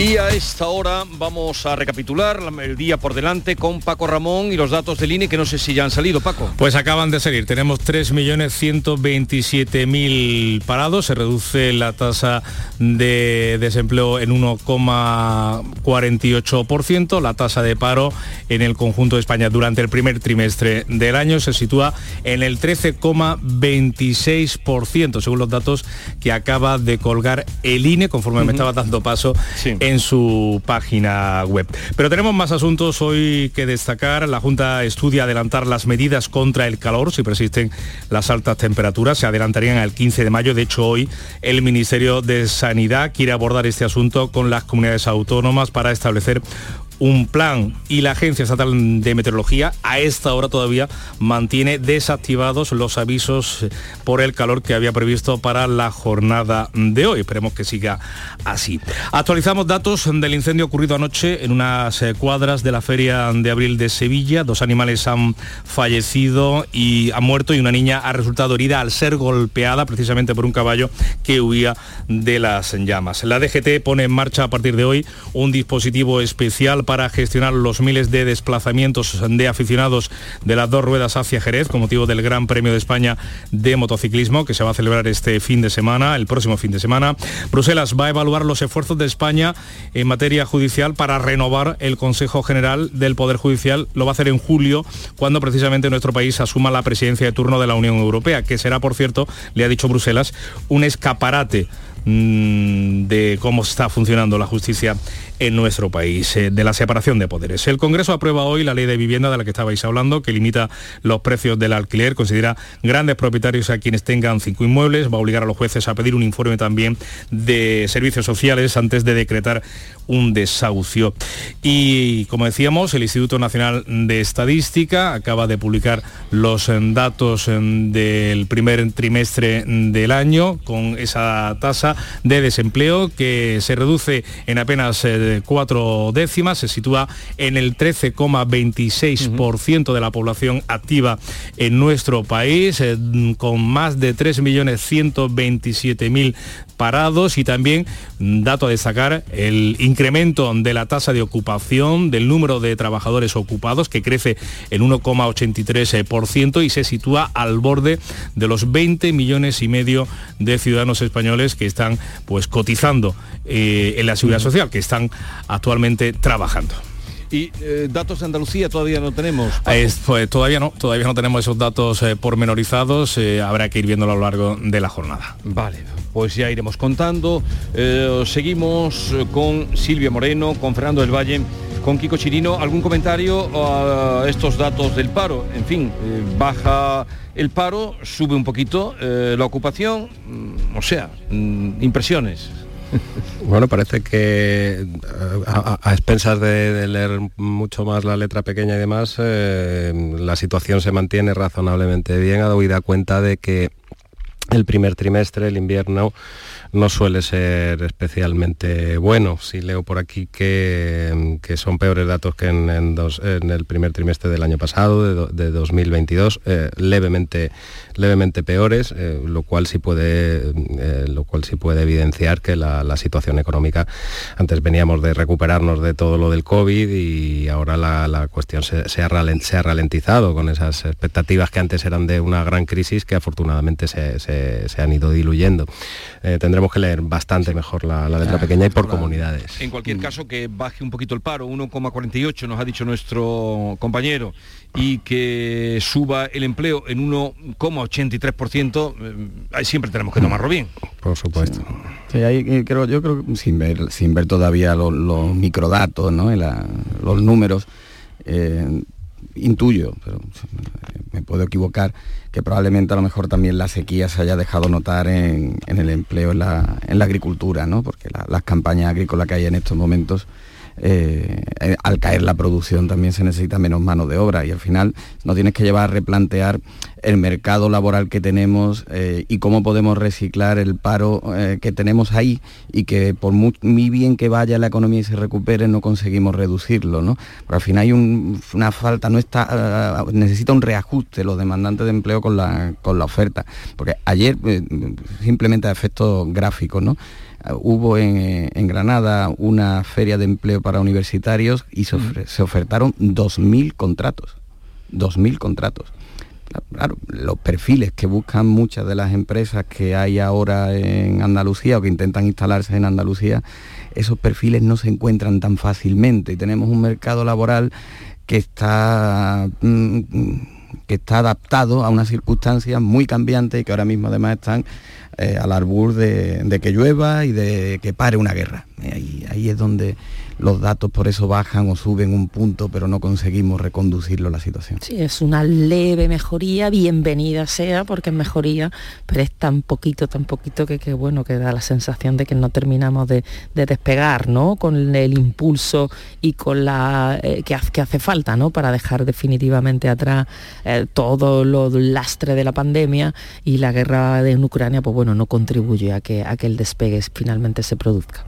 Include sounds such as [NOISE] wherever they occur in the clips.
Y a esta hora vamos a recapitular el día por delante con Paco Ramón y los datos del INE que no sé si ya han salido, Paco. Pues acaban de salir. Tenemos 3.127.000 parados. Se reduce la tasa de desempleo en 1,48%. La tasa de paro en el conjunto de España durante el primer trimestre del año se sitúa en el 13,26%, según los datos que acaba de colgar el INE, conforme me estaba dando paso en su página web. Pero tenemos más asuntos hoy que destacar. La Junta estudia adelantar las medidas contra el calor si persisten las altas temperaturas. Se adelantarían al 15 de mayo. De hecho, hoy el Ministerio de Sanidad quiere abordar este asunto con las comunidades autónomas para establecer un plan y la Agencia Estatal de Meteorología a esta hora todavía mantiene desactivados los avisos por el calor que había previsto para la jornada de hoy. Esperemos que siga así. Actualizamos datos del incendio ocurrido anoche en unas eh, cuadras de la Feria de Abril de Sevilla. Dos animales han fallecido y han muerto y una niña ha resultado herida al ser golpeada precisamente por un caballo que huía de las llamas. La DGT pone en marcha a partir de hoy un dispositivo especial para gestionar los miles de desplazamientos de aficionados de las dos ruedas hacia Jerez con motivo del Gran Premio de España de motociclismo que se va a celebrar este fin de semana, el próximo fin de semana. Bruselas va a evaluar los esfuerzos de España en materia judicial para renovar el Consejo General del Poder Judicial. Lo va a hacer en julio, cuando precisamente nuestro país asuma la presidencia de turno de la Unión Europea, que será, por cierto, le ha dicho Bruselas, un escaparate de cómo está funcionando la justicia en nuestro país, eh, de la separación de poderes. El Congreso aprueba hoy la ley de vivienda de la que estabais hablando, que limita los precios del alquiler, considera grandes propietarios a quienes tengan cinco inmuebles, va a obligar a los jueces a pedir un informe también de servicios sociales antes de decretar un desahucio. Y como decíamos, el Instituto Nacional de Estadística acaba de publicar los eh, datos eh, del primer trimestre del año con esa tasa de desempleo que se reduce en apenas cuatro décimas, se sitúa en el 13,26% de la población activa en nuestro país, eh, con más de 3.127.000 parados y también, mm, dato a destacar, el incremento de la tasa de ocupación, del número de trabajadores ocupados, que crece en 1,83% y se sitúa al borde de los 20 millones y medio de ciudadanos españoles que están pues cotizando eh, en la seguridad social, que están actualmente trabajando. ¿Y eh, datos de Andalucía todavía no tenemos? pues todavía no, todavía no tenemos esos datos eh, pormenorizados, habrá que ir viéndolo a lo largo de la jornada. Vale, pues ya iremos contando. seguimos con Silvia Moreno, con Fernando del Valle, con Kiko Chirino. ¿Algún comentario a estos datos del paro? En fin, baja el paro, sube un poquito la ocupación, mm, o sea, mm, impresiones. [LAUGHS] Bueno, parece que eh, a, expensas de, leer mucho más la letra pequeña y demás, eh, la situación se mantiene razonablemente bien, da cuenta de que el primer trimestre, el invierno, no suele ser especialmente bueno. Si leo por aquí que, son peores datos que en, el primer trimestre del año pasado, de, 2022, eh, levemente, levemente peores, eh, lo, cual sí puede, eh, lo cual sí puede evidenciar que la, situación económica, antes veníamos de recuperarnos de todo lo del COVID y ahora la, cuestión se, ha ralentizado con esas expectativas que antes eran de una gran crisis que afortunadamente se, han ido diluyendo tenemos que leer bastante mejor la, letra pequeña y por comunidades. En cualquier mm. caso, que baje un poquito el paro, 1,48 nos ha dicho nuestro compañero, y que suba el empleo en 1,83%, eh, ahí siempre tenemos que tomarlo bien. Por supuesto. Eh, creo, yo creo que sin ver, sin ver todavía los, microdatos, ¿no? los números, eh, intuyo, pero me puedo equivocar, que probablemente a lo mejor también la sequía se haya dejado notar en, el empleo en la, agricultura, ¿no? porque las campañas agrícolas que hay en estos momentos eh, eh, al caer la producción también se necesita menos mano de obra y al final no tienes que llevar a replantear el mercado laboral que tenemos eh, y cómo podemos reciclar el paro que tenemos ahí y que por muy, bien que vaya la economía y se recupere no conseguimos reducirlo, ¿no? Pero al final hay una falta, no está, necesita un reajuste los demandantes de empleo con la, con la oferta. Porque ayer, simplemente a efectos gráficos, ¿no? Hubo en, Granada una feria de empleo para universitarios y se, se ofertaron 2.000 contratos. 2.000 contratos. Claro, los perfiles que buscan muchas de las empresas que hay ahora en Andalucía o que intentan instalarse en Andalucía, esos perfiles no se encuentran tan fácilmente y tenemos un mercado laboral que está, mm, que está adaptado a unas circunstancias muy cambiantes y que ahora mismo además están eh, al arbur de, que llueva y de que pare una guerra. ahí es donde los datos por eso bajan o suben un punto, pero no conseguimos reconducirlo la situación. Sí, es una leve mejoría, bienvenida sea, porque es mejoría, pero es tan poquito, tan poquito que, bueno, que da la sensación de que no terminamos de, despegar, ¿no? Con el impulso y con la eh, que, hace falta, ¿no? Para dejar definitivamente atrás eh, todo lo lastre de la pandemia y la guerra en Ucrania, pues bueno, no contribuye a que, a que el despegue finalmente se produzca.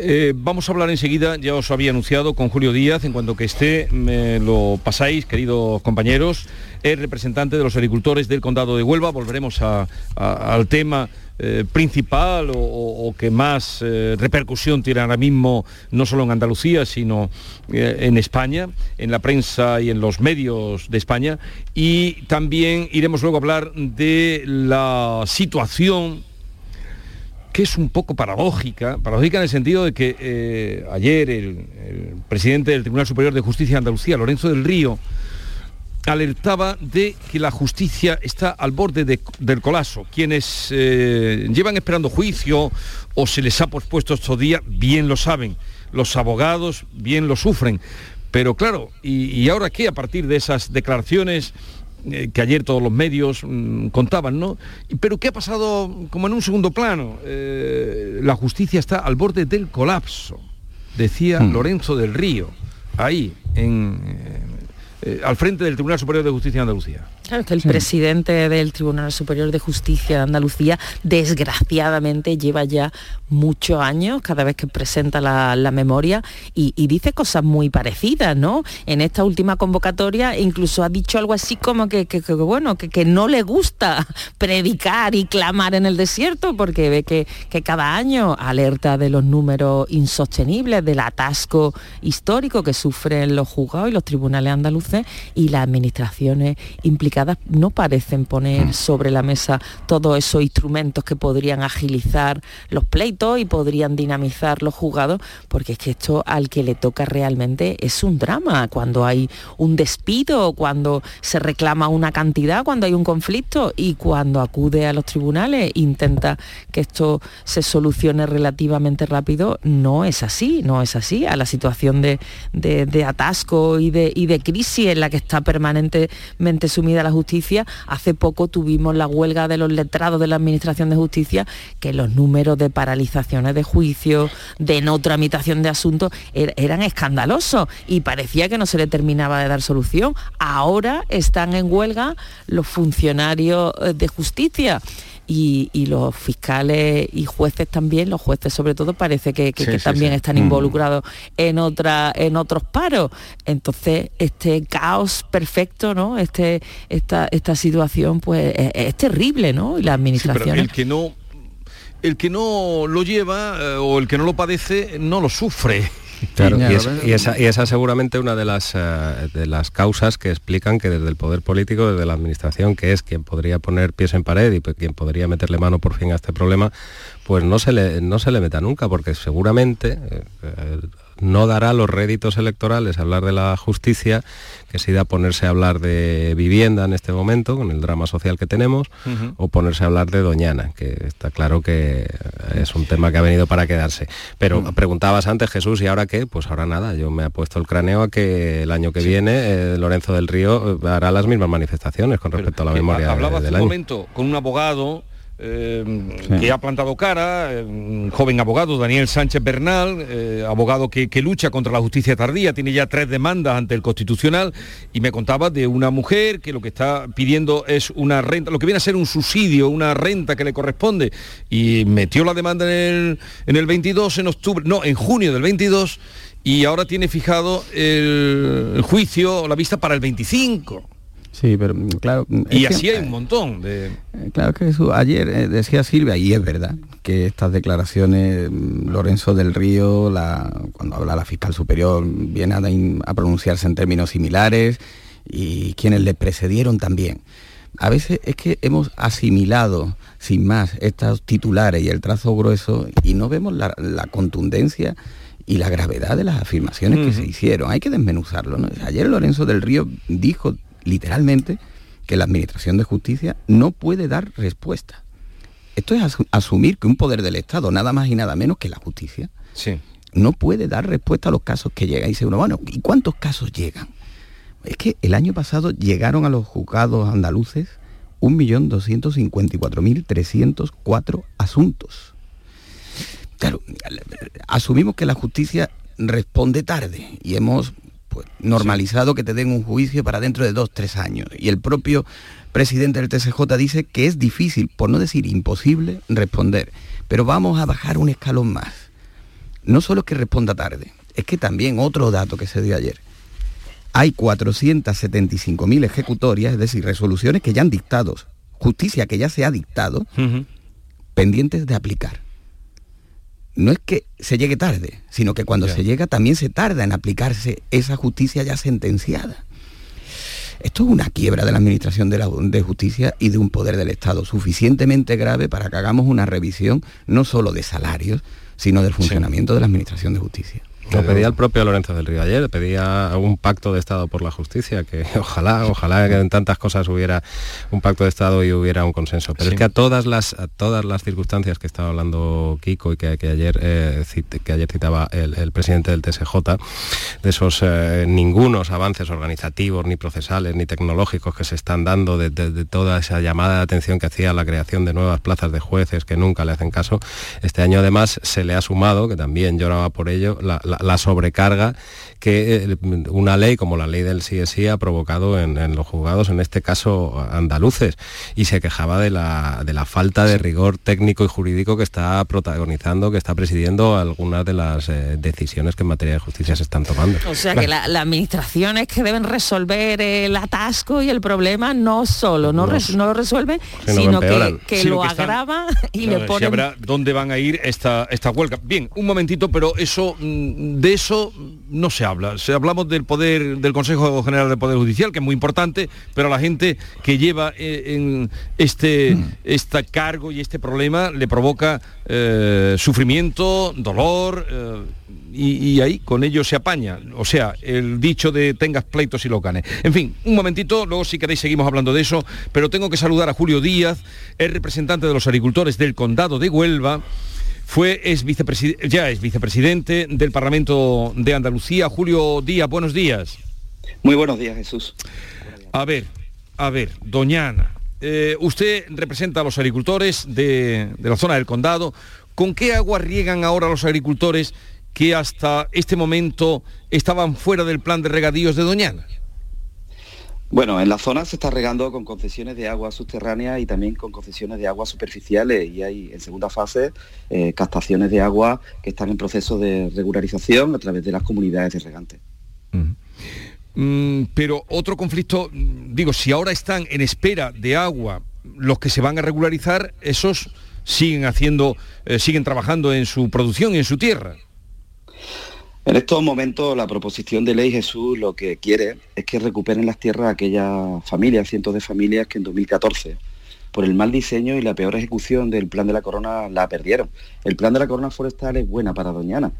Eh, vamos a hablar enseguida, ya os había anunciado, con Julio Díaz, en cuanto que esté, me lo pasáis, queridos compañeros, es representante de los agricultores del Condado de Huelva, volveremos al tema eh, principal o, que más eh, repercusión tiene ahora mismo, no solo en Andalucía, sino en España, en la prensa y en los medios de España, y también iremos luego a hablar de la situación que es un poco paradójica, paradójica en el sentido de que eh, ayer el, presidente del Tribunal Superior de Justicia de Andalucía, Lorenzo del Río, alertaba de que la justicia está al borde del colapso. Quienes eh, llevan esperando juicio o se les ha pospuesto estos días, bien lo saben. Los abogados bien lo sufren. Pero claro, ¿y ahora qué a partir de esas declaraciones? Eh, que ayer todos los medios mm, contaban, ¿no? Pero ¿qué ha pasado como en un segundo plano? Eh, la justicia está al borde del colapso, decía hmm. Lorenzo del Río, ahí, en, eh, al frente del Tribunal Superior de Justicia de Andalucía. Claro, que el presidente del Tribunal Superior de Justicia de Andalucía, desgraciadamente, lleva ya muchos años, cada vez que presenta la, memoria, y, dice cosas muy parecidas, ¿no? En esta última convocatoria incluso ha dicho algo así como que, bueno, que, no le gusta [LAUGHS] predicar y clamar en el desierto, porque ve que, que cada año alerta de los números insostenibles, del atasco histórico que sufren los juzgados y los tribunales andaluces y las administraciones implicadas no parecen poner mm. sobre la mesa todos esos instrumentos que podrían agilizar los pleitos y podrían dinamizar los jugados, porque es que esto al que le toca realmente es un drama, cuando hay un despido, cuando se reclama una cantidad, cuando hay un conflicto y cuando acude a los tribunales intenta que esto se solucione relativamente rápido, no es así, no es así. A la situación de, atasco y de, y de crisis en la que está permanentemente sumida la justicia, hace poco tuvimos la huelga de los letrados de la Administración de Justicia, que los números de paralizaciones de juicios, de no tramitación de asuntos, er, eran escandalosos y parecía que no se le terminaba de dar solución. Ahora están en huelga los funcionarios eh, de justicia y, los fiscales y jueces también, los jueces sobre todo, parece que, también están mm. involucrados en, otra, en otros paros. Entonces, este caos perfecto, ¿no? Este, esta, esta situación pues es, terrible, ¿no? Y la administración... el que no el que no lo lleva eh, o el que no lo padece no lo sufre. Y, esa, y, esa, seguramente una de las, eh, de las causas que explican que desde el poder político, desde la administración, que es quien podría poner pies en pared y quien podría meterle mano por fin a este problema, pues no se le, no se le meta nunca, porque seguramente eh, no dará los réditos electorales hablar de la justicia que se da ponerse a hablar de vivienda en este momento, con el drama social que tenemos, o ponerse a hablar de Doñana, que está claro que es un tema que ha venido para quedarse. Pero mm. preguntabas antes, Jesús, ¿y ahora qué? Pues ahora nada, yo me he puesto el cráneo a que el año que viene eh, Lorenzo del Río hará las mismas manifestaciones con respecto a la memoria hablaba hace un momento con un abogado que ha plantado cara, un joven abogado, Daniel Sánchez Bernal, abogado que, que, lucha contra la justicia tardía, tiene ya tres demandas ante el Constitucional y me contaba de una mujer que lo que está pidiendo es una renta, lo que viene a ser un subsidio, una renta que le corresponde y metió la demanda en el, en el 22, en octubre, no, en junio del 22 y ahora tiene fijado el, juicio o la vista para el 25. Sí, pero mm, claro... Mm, y así hay un montón de... Eh, claro que eso, ayer eh, decía Silvia, y es verdad, que estas declaraciones, mm, Lorenzo del Río, la, cuando habla la fiscal superior, viene a, a pronunciarse en términos similares, y quienes le precedieron también. A veces es que hemos asimilado sin más estos titulares y el trazo grueso y no vemos la, la contundencia y la gravedad de las afirmaciones que se hicieron. Hay que desmenuzarlo. Ayer Lorenzo del Río dijo literalmente que la Administración de Justicia no puede dar respuesta. Esto es asumir que un poder del Estado, nada más y nada menos que la justicia, no puede dar respuesta a los casos que llegan. Y dice uno, bueno, ¿y cuántos casos llegan? Es que el año pasado llegaron a los juzgados andaluces 1.254.304 asuntos. Claro, asumimos que la justicia responde tarde y hemos pues, normalizado que te den un juicio para dentro de dos, tres años. Y el propio presidente del TSJ dice que es difícil, por no decir imposible, responder. Pero vamos a bajar un escalón más. No solo que responda tarde, es que también otro dato que se dio ayer. Hay 475.000 ejecutorias, es decir, resoluciones que ya han dictado, justicia que ya se ha dictado, pendientes de aplicar no es que se llegue tarde, sino que cuando se llega también se tarda en aplicarse esa justicia ya sentenciada. Esto es una quiebra de la Administración de, la, de, Justicia y de un poder del Estado suficientemente grave para que hagamos una revisión no solo de salarios, sino del funcionamiento de la Administración de Justicia. Lo pedía el propio Lorenzo del Río ayer, pedía un pacto de Estado por la justicia, que [LAUGHS] ojalá, ojalá que en tantas cosas hubiera un pacto de Estado y hubiera un consenso. Pero es que a todas las todas las circunstancias que estaba hablando Kiko y que, ayer eh, que ayer citaba el, presidente del TSJ, de esos eh, ningunos avances organizativos, ni procesales, ni tecnológicos que se están dando, de, toda esa llamada de atención que hacía la creación de nuevas plazas de jueces que nunca le hacen caso, este año además se le ha sumado, que también lloraba por ello, la la sobrecarga que eh, una ley como la ley del CSI ha provocado en, los juzgados, en este caso andaluces, y se quejaba de la, de la falta de rigor técnico y jurídico que está protagonizando, que está presidiendo algunas de las eh, decisiones que en materia de justicia se están tomando. O sea que la, administración es que deben resolver el atasco y el problema no solo, no, lo resuelven, sino que, lo agrava y le ponen... dónde van a ir esta, esta huelga. Bien, un momentito, pero eso mm, de eso no se habla. Se hablamos del poder del Consejo General del Poder Judicial, que es muy importante, pero a la gente que lleva eh, en este, este cargo y este problema le provoca eh, sufrimiento, dolor. Eh, y, ahí con ello se apaña. O sea, el dicho de tengas pleitos y lo ganes. En fin, un momentito, luego si queréis seguimos hablando de eso, pero tengo que saludar a Julio Díaz, el representante de los agricultores del condado de Huelva. Fue, es ya es vicepresidente del Parlamento de Andalucía. Julio Díaz, buenos días. Muy buenos días, Jesús. A ver, a ver, Doñana, eh, usted representa a los agricultores de, de, la zona del condado. ¿Con qué agua riegan ahora los agricultores que hasta este momento estaban fuera del plan de regadíos de Doñana? Bueno, en la zona se está regando con concesiones de agua subterránea y también con concesiones de agua superficiales y hay en segunda fase eh, captaciones de agua que están en proceso de regularización a través de las comunidades de regantes. Mm, pero otro conflicto, digo, si ahora están en espera de agua los que se van a regularizar, esos siguen haciendo, eh, siguen trabajando en su producción y en su tierra. En estos momentos la proposición de ley Jesús lo que quiere es que recuperen las tierras aquellas familias, cientos de familias que en 2014 por el mal diseño y la peor ejecución del plan de la corona la perdieron. El plan de la corona forestal es buena para Doñana,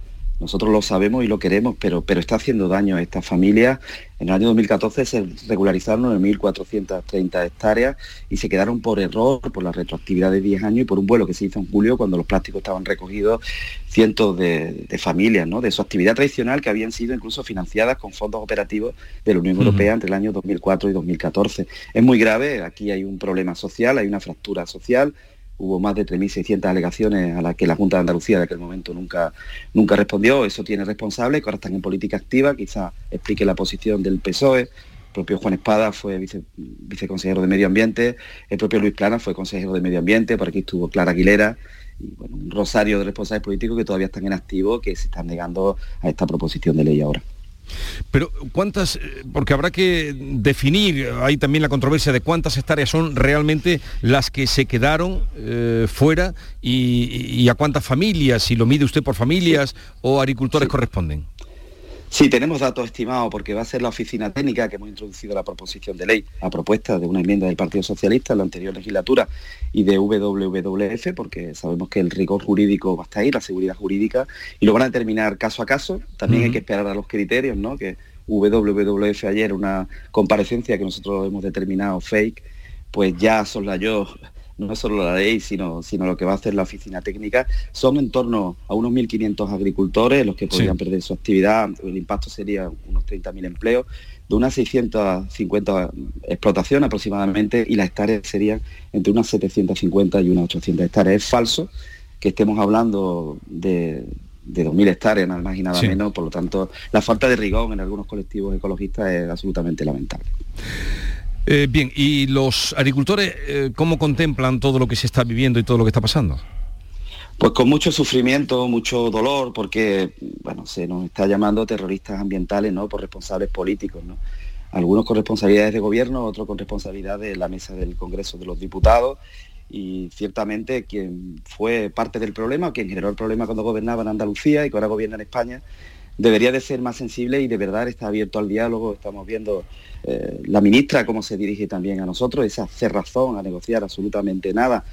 nosotros lo sabemos y lo queremos, pero, pero está haciendo daño a estas familias. En el año 2014 se regularizaron 9.430 hectáreas y se quedaron por error, por la retroactividad de 10 años y por un vuelo que se hizo en julio cuando los plásticos estaban recogidos cientos de, familias, ¿no? de su actividad tradicional que habían sido incluso financiadas con fondos operativos de la Unión Europea entre el año 2004 y 2014. Es muy grave, aquí hay un problema social, hay una fractura social, hubo más de 3.600 alegaciones a las que la Junta de Andalucía de aquel momento nunca, nunca respondió. Eso tiene responsable, que ahora están en política activa, quizá explique la posición del PSOE. El propio Juan Espada fue viceconsejero de Medio Ambiente, el propio Luis Plana fue consejero de Medio Ambiente, por aquí estuvo Clara Aguilera, y bueno, un rosario de responsables políticos que todavía están en activo, que se están negando a esta proposición de ley ahora. Pero cuántas, eh, porque habrá que definir, hay también la controversia de cuántas hectáreas son realmente las que se quedaron eh, fuera y, a cuántas familias, si lo mide usted por familias o agricultores corresponden. Sí, tenemos datos estimados porque va a ser la oficina técnica que hemos introducido la proposición de ley a propuesta de una enmienda del Partido Socialista en la anterior legislatura y de WWF, porque sabemos que el rigor jurídico va a estar ahí, la seguridad jurídica, y lo van a determinar caso a caso. También hay que esperar a los criterios, ¿no? Que WWF ayer, una comparecencia que nosotros hemos determinado fake, pues ya son yo no es solo la ley, sino, sino lo que va a hacer la oficina técnica, son en torno a unos 1.500 agricultores los que podrían perder su actividad, el impacto sería unos 30.000 empleos, de unas 650 explotaciones aproximadamente y las hectáreas serían entre unas 750 y unas 800 hectáreas. Es falso que estemos hablando de, de 2.000 hectáreas, nada más y nada menos, por lo tanto, la falta de rigor en algunos colectivos ecologistas es absolutamente lamentable. Eh, bien, ¿y los agricultores eh, cómo contemplan todo lo que se está viviendo y todo lo que está pasando? Pues con mucho sufrimiento, mucho dolor, porque bueno, se nos está llamando terroristas ambientales, ¿no? Por responsables políticos, ¿no? Algunos con responsabilidades de gobierno, otros con responsabilidad de la mesa del Congreso de los Diputados. Y ciertamente quien fue parte del problema, quien generó el problema cuando gobernaba en Andalucía y que ahora gobierna en España, debería de ser más sensible y de verdad está abierto al diálogo. Estamos viendo eh, la ministra cómo se dirige también a nosotros, esa cerrazón a negociar absolutamente nada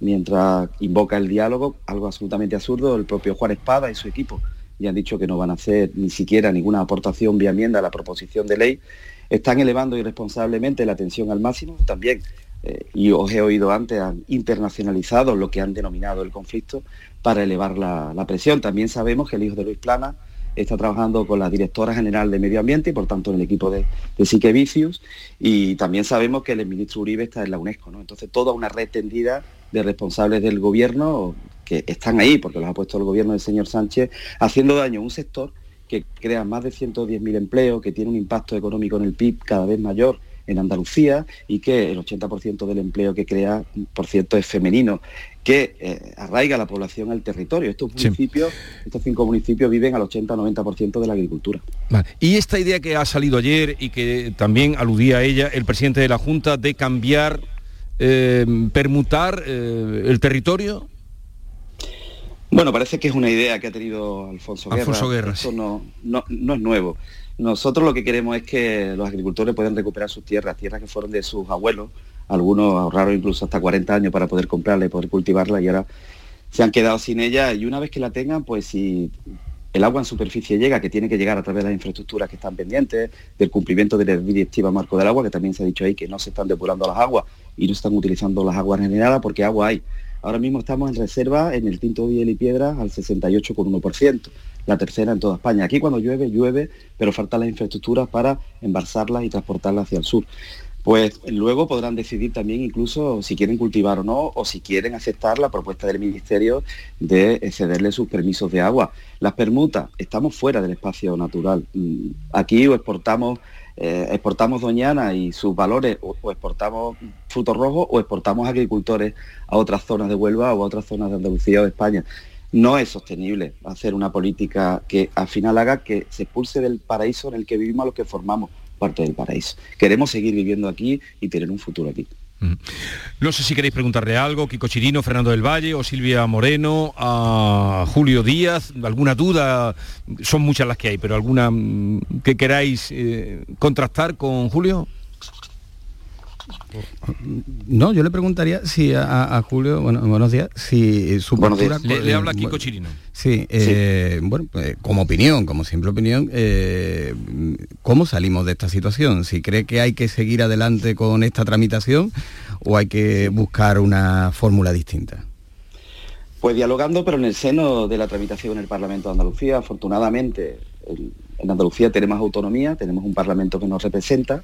mientras invoca el diálogo, algo absolutamente absurdo, el propio Juan Espada y su equipo ya han dicho que no van a hacer ni siquiera ninguna aportación vía enmienda a la proposición de ley, están elevando irresponsablemente la atención al máximo, también, eh, y os he oído antes, han internacionalizado lo que han denominado el conflicto para elevar la, la presión. También sabemos que el hijo de Luis Plana está trabajando con la directora general de Medio Ambiente y por tanto en el equipo de, de Sique Vicius y también sabemos que el ministro Uribe está en la UNESCO, ¿no? Entonces toda una red tendida de responsables del gobierno que están ahí, porque los ha puesto el gobierno del señor Sánchez, haciendo daño a un sector que crea más de 110.000 empleos, que tiene un impacto económico en el PIB cada vez mayor en Andalucía y que el 80% del empleo que crea, por cierto, es femenino, que eh, arraiga la población al territorio. Estos municipios, estos cinco municipios viven al 80-90% de la agricultura. Y esta idea que ha salido ayer y que también aludía a ella el presidente de la Junta de cambiar, eh, permutar eh, el territorio. Bueno, parece que es una idea que ha tenido Alfonso Guerra. Alfonso Guerra. Eso no, no, no es nuevo. Nosotros lo que queremos es que los agricultores puedan recuperar sus tierras, tierras que fueron de sus abuelos, algunos ahorraron incluso hasta 40 años para poder comprarla y poder cultivarla y ahora se han quedado sin ella y una vez que la tengan, pues si el agua en superficie llega, que tiene que llegar a través de las infraestructuras que están pendientes, del cumplimiento de la directiva marco del agua, que también se ha dicho ahí que no se están depurando las aguas y no están utilizando las aguas regeneradas porque agua hay. Ahora mismo estamos en reserva en el Tinto Biel y Piedra al 68,1% la tercera en toda España. Aquí cuando llueve, llueve, pero faltan las infraestructuras para embalsarlas y transportarlas hacia el sur. Pues luego podrán decidir también incluso si quieren cultivar o no, o si quieren aceptar la propuesta del Ministerio de cederle sus permisos de agua. Las permutas, estamos fuera del espacio natural. Mm, aquí o exportamos eh, exportamos doñana y sus valores, o, exportamos frutos rojos o exportamos agricultores a otras zonas de Huelva o a otras zonas de Andalucía o de España no es sostenible hacer una política que al final haga que se expulse del paraíso en el que vivimos a los que formamos parte del paraíso. Queremos seguir viviendo aquí y tener un futuro aquí. No sé si queréis preguntarle algo, Kiko Chirino, Fernando del Valle o Silvia Moreno, a Julio Díaz, alguna duda, son muchas las que hay, pero alguna mm, que queráis eh, contrastar con Julio. No, yo le preguntaría si a, Julio, bueno, buenos días, si su postura... Le, habla Kiko Chirino. Sí, eh, bueno, pues, como opinión, como simple opinión, eh, ¿cómo salimos de esta situación? Si cree que hay que seguir adelante con esta tramitación o hay que buscar una fórmula distinta. Pues dialogando, pero en el seno de la tramitación en el Parlamento de Andalucía, afortunadamente en Andalucía tenemos autonomía, tenemos un Parlamento que nos representa,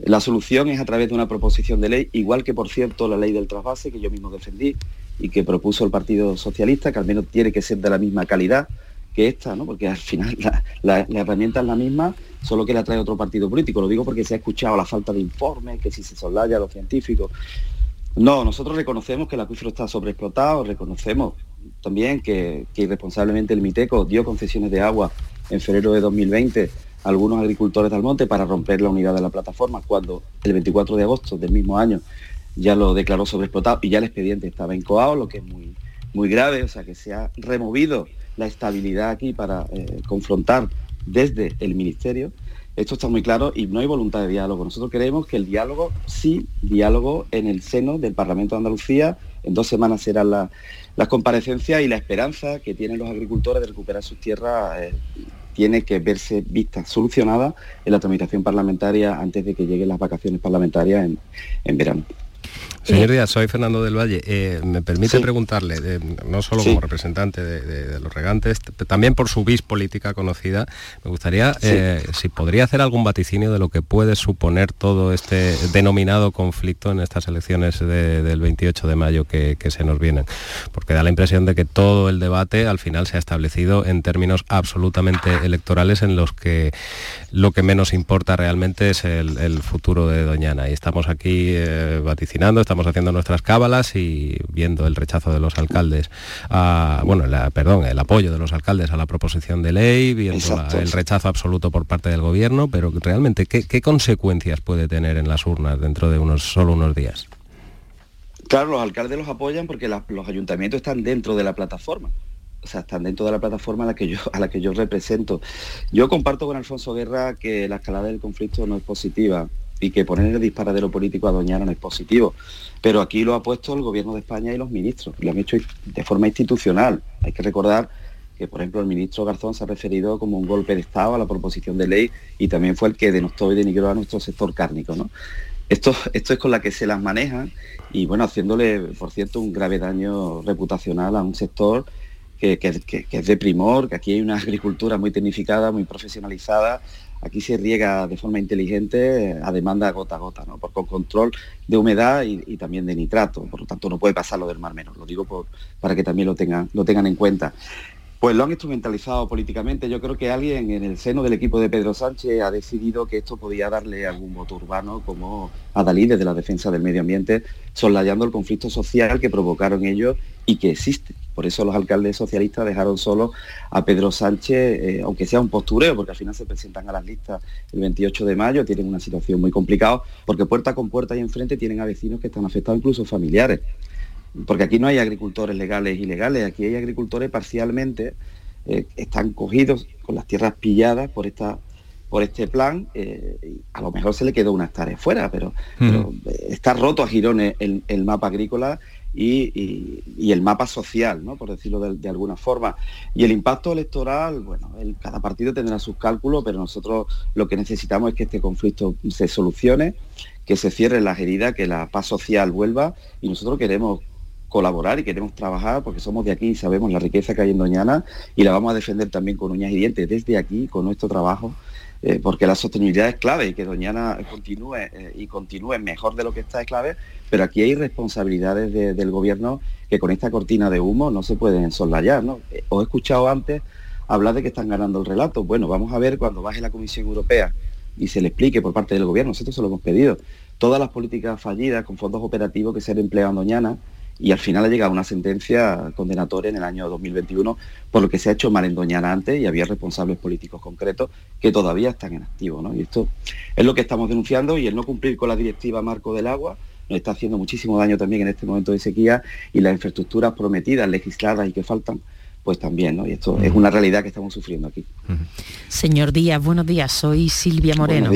la solución es a través de una proposición de ley, igual que por cierto la ley del trasvase que yo mismo defendí y que propuso el Partido Socialista, que al menos tiene que ser de la misma calidad que esta, ¿no? porque al final [LAUGHS] la, herramienta es la misma, solo que la trae otro partido político. Lo digo porque se ha escuchado la falta de informes, que si se soslaya a los científicos. No, nosotros reconocemos que el acuífero está sobreexplotado, reconocemos también que, irresponsablemente el Miteco dio concesiones de agua en febrero de 2020 a algunos agricultores del monte para romper la unidad de la plataforma, cuando el 24 de agosto del mismo año ya lo declaró sobreexplotado y ya el expediente estaba incoado, lo que es muy, muy grave, o sea que se ha removido la estabilidad aquí para eh, confrontar desde el Ministerio. Esto está muy claro y no hay voluntad de diálogo. Nosotros queremos que el diálogo, sí, diálogo en el seno del Parlamento de Andalucía. En dos semanas serán las comparecencias y la esperanza que tienen los agricultores de recuperar sus tierras eh, tiene que verse vista solucionada en la tramitación parlamentaria antes de que lleguen las vacaciones parlamentarias en verano. Señor Díaz, soy Fernando del Valle. Eh, me permite preguntarle, no solo como representante de, los regantes, también por su vis política conocida, me gustaría eh, si podría hacer algún vaticinio de lo que puede suponer todo este denominado conflicto en estas elecciones del 28 de mayo que, se nos vienen. Porque da la impresión de que todo el debate al final se ha establecido en términos absolutamente electorales en los que lo que menos importa realmente es el, futuro de Doñana. Y estamos aquí eh, vaticinando, estamos haciendo nuestras cábalas y viendo el rechazo de los alcaldes, a, bueno, perdón, el apoyo de los alcaldes a la proposición de ley, viendo el rechazo absoluto por parte del gobierno, pero realmente, ¿qué, consecuencias puede tener en las urnas dentro de unos solo unos días? Claro, los alcaldes los apoyan porque los ayuntamientos están dentro de la plataforma o sea, están dentro de la plataforma a la que yo, a la que yo represento. Yo comparto con Alfonso Guerra que la escalada del conflicto no es positiva y que poner el disparadero político a Doñana no es positivo. Pero aquí lo ha puesto el gobierno de España y los ministros, lo han hecho de forma institucional. Hay que recordar que, por ejemplo, el ministro Garzón se ha referido como un golpe de Estado a la proposición de ley y también fue el que denostó y denigró a nuestro sector cárnico. ¿no? Esto, esto es con la que se las manejan y, bueno, haciéndole, por cierto, un grave daño reputacional a un sector que, es de primor, que aquí hay una agricultura muy tecnificada, muy profesionalizada, aquí se riega de forma inteligente a demanda gota a gota, ¿no? Por, con control de humedad y, también de nitrato, por lo tanto no puede pasar lo del mar menor, lo digo para que también lo tengan, lo tengan en cuenta. Pues lo han instrumentalizado políticamente. Yo creo que alguien en el seno del equipo de Pedro Sánchez ha decidido que esto podía darle algún voto urbano como a Dalí desde la defensa del medio ambiente, soslayando el conflicto social que provocaron ellos y que existe. Por eso los alcaldes socialistas dejaron solo a Pedro Sánchez, eh, aunque sea un postureo, porque al final se presentan a las listas el 28 de mayo, tienen una situación muy complicada, porque puerta con puerta y enfrente tienen a vecinos que están afectados, incluso familiares porque aquí no hay agricultores legales e ilegales, aquí hay agricultores parcialmente, eh, están cogidos con las tierras pilladas por esta por este plan, eh, a lo mejor se le quedó una hectárea fuera, pero, eh, está roto a girones el, mapa agrícola y, el mapa social, ¿no? por decirlo de, alguna forma. Y el impacto electoral, bueno, cada partido tendrá sus cálculos, pero nosotros lo que necesitamos es que este conflicto se solucione, que se cierren las heridas, que la paz social vuelva y nosotros queremos colaborar y queremos trabajar porque somos de aquí y sabemos la riqueza que hay en Doñana y la vamos a defender también con uñas y dientes desde aquí, con nuestro trabajo, eh, porque la sostenibilidad es clave y que Doñana continúe eh, y continúe mejor de lo que está es clave, pero aquí hay responsabilidades del gobierno que con esta cortina de humo no se pueden soslayar. ¿no? Eh, os he escuchado antes hablar de que están ganando el relato. Bueno, vamos a ver cuando baje la Comisión Europea y se le explique por parte del gobierno, nosotros se lo hemos pedido, todas las políticas fallidas con fondos operativos que se han empleado en Doñana, y al final ha llegado una sentencia condenatoria en el año 2021 por lo que se ha hecho mal en antes y había responsables políticos concretos que todavía están en activo. ¿no? Y esto es lo que estamos denunciando y el no cumplir con la directiva marco del agua nos está haciendo muchísimo daño también en este momento de sequía y las infraestructuras prometidas, legisladas y que faltan, pues también, ¿no? Y esto es una realidad que estamos sufriendo aquí. Señor Díaz, buenos días, soy Silvia Moreno.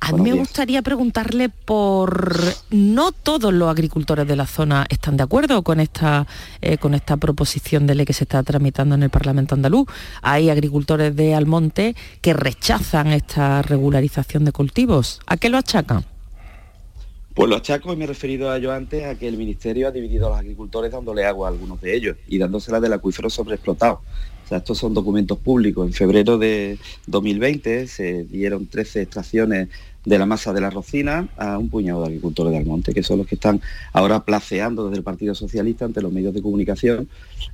A mí me gustaría preguntarle por no todos los agricultores de la zona están de acuerdo con esta eh, con esta proposición de ley que se está tramitando en el Parlamento andaluz. Hay agricultores de Almonte que rechazan esta regularización de cultivos. ¿A qué lo achacan? Pues lo achaco y me he referido a ello antes a que el Ministerio ha dividido a los agricultores dándole agua a algunos de ellos y dándosela del acuífero sobreexplotado. O estos son documentos públicos. En febrero de 2020 se dieron 13 extracciones de la masa de la rocina a un puñado de agricultores de Almonte, que son los que están ahora placeando desde el Partido Socialista ante los medios de comunicación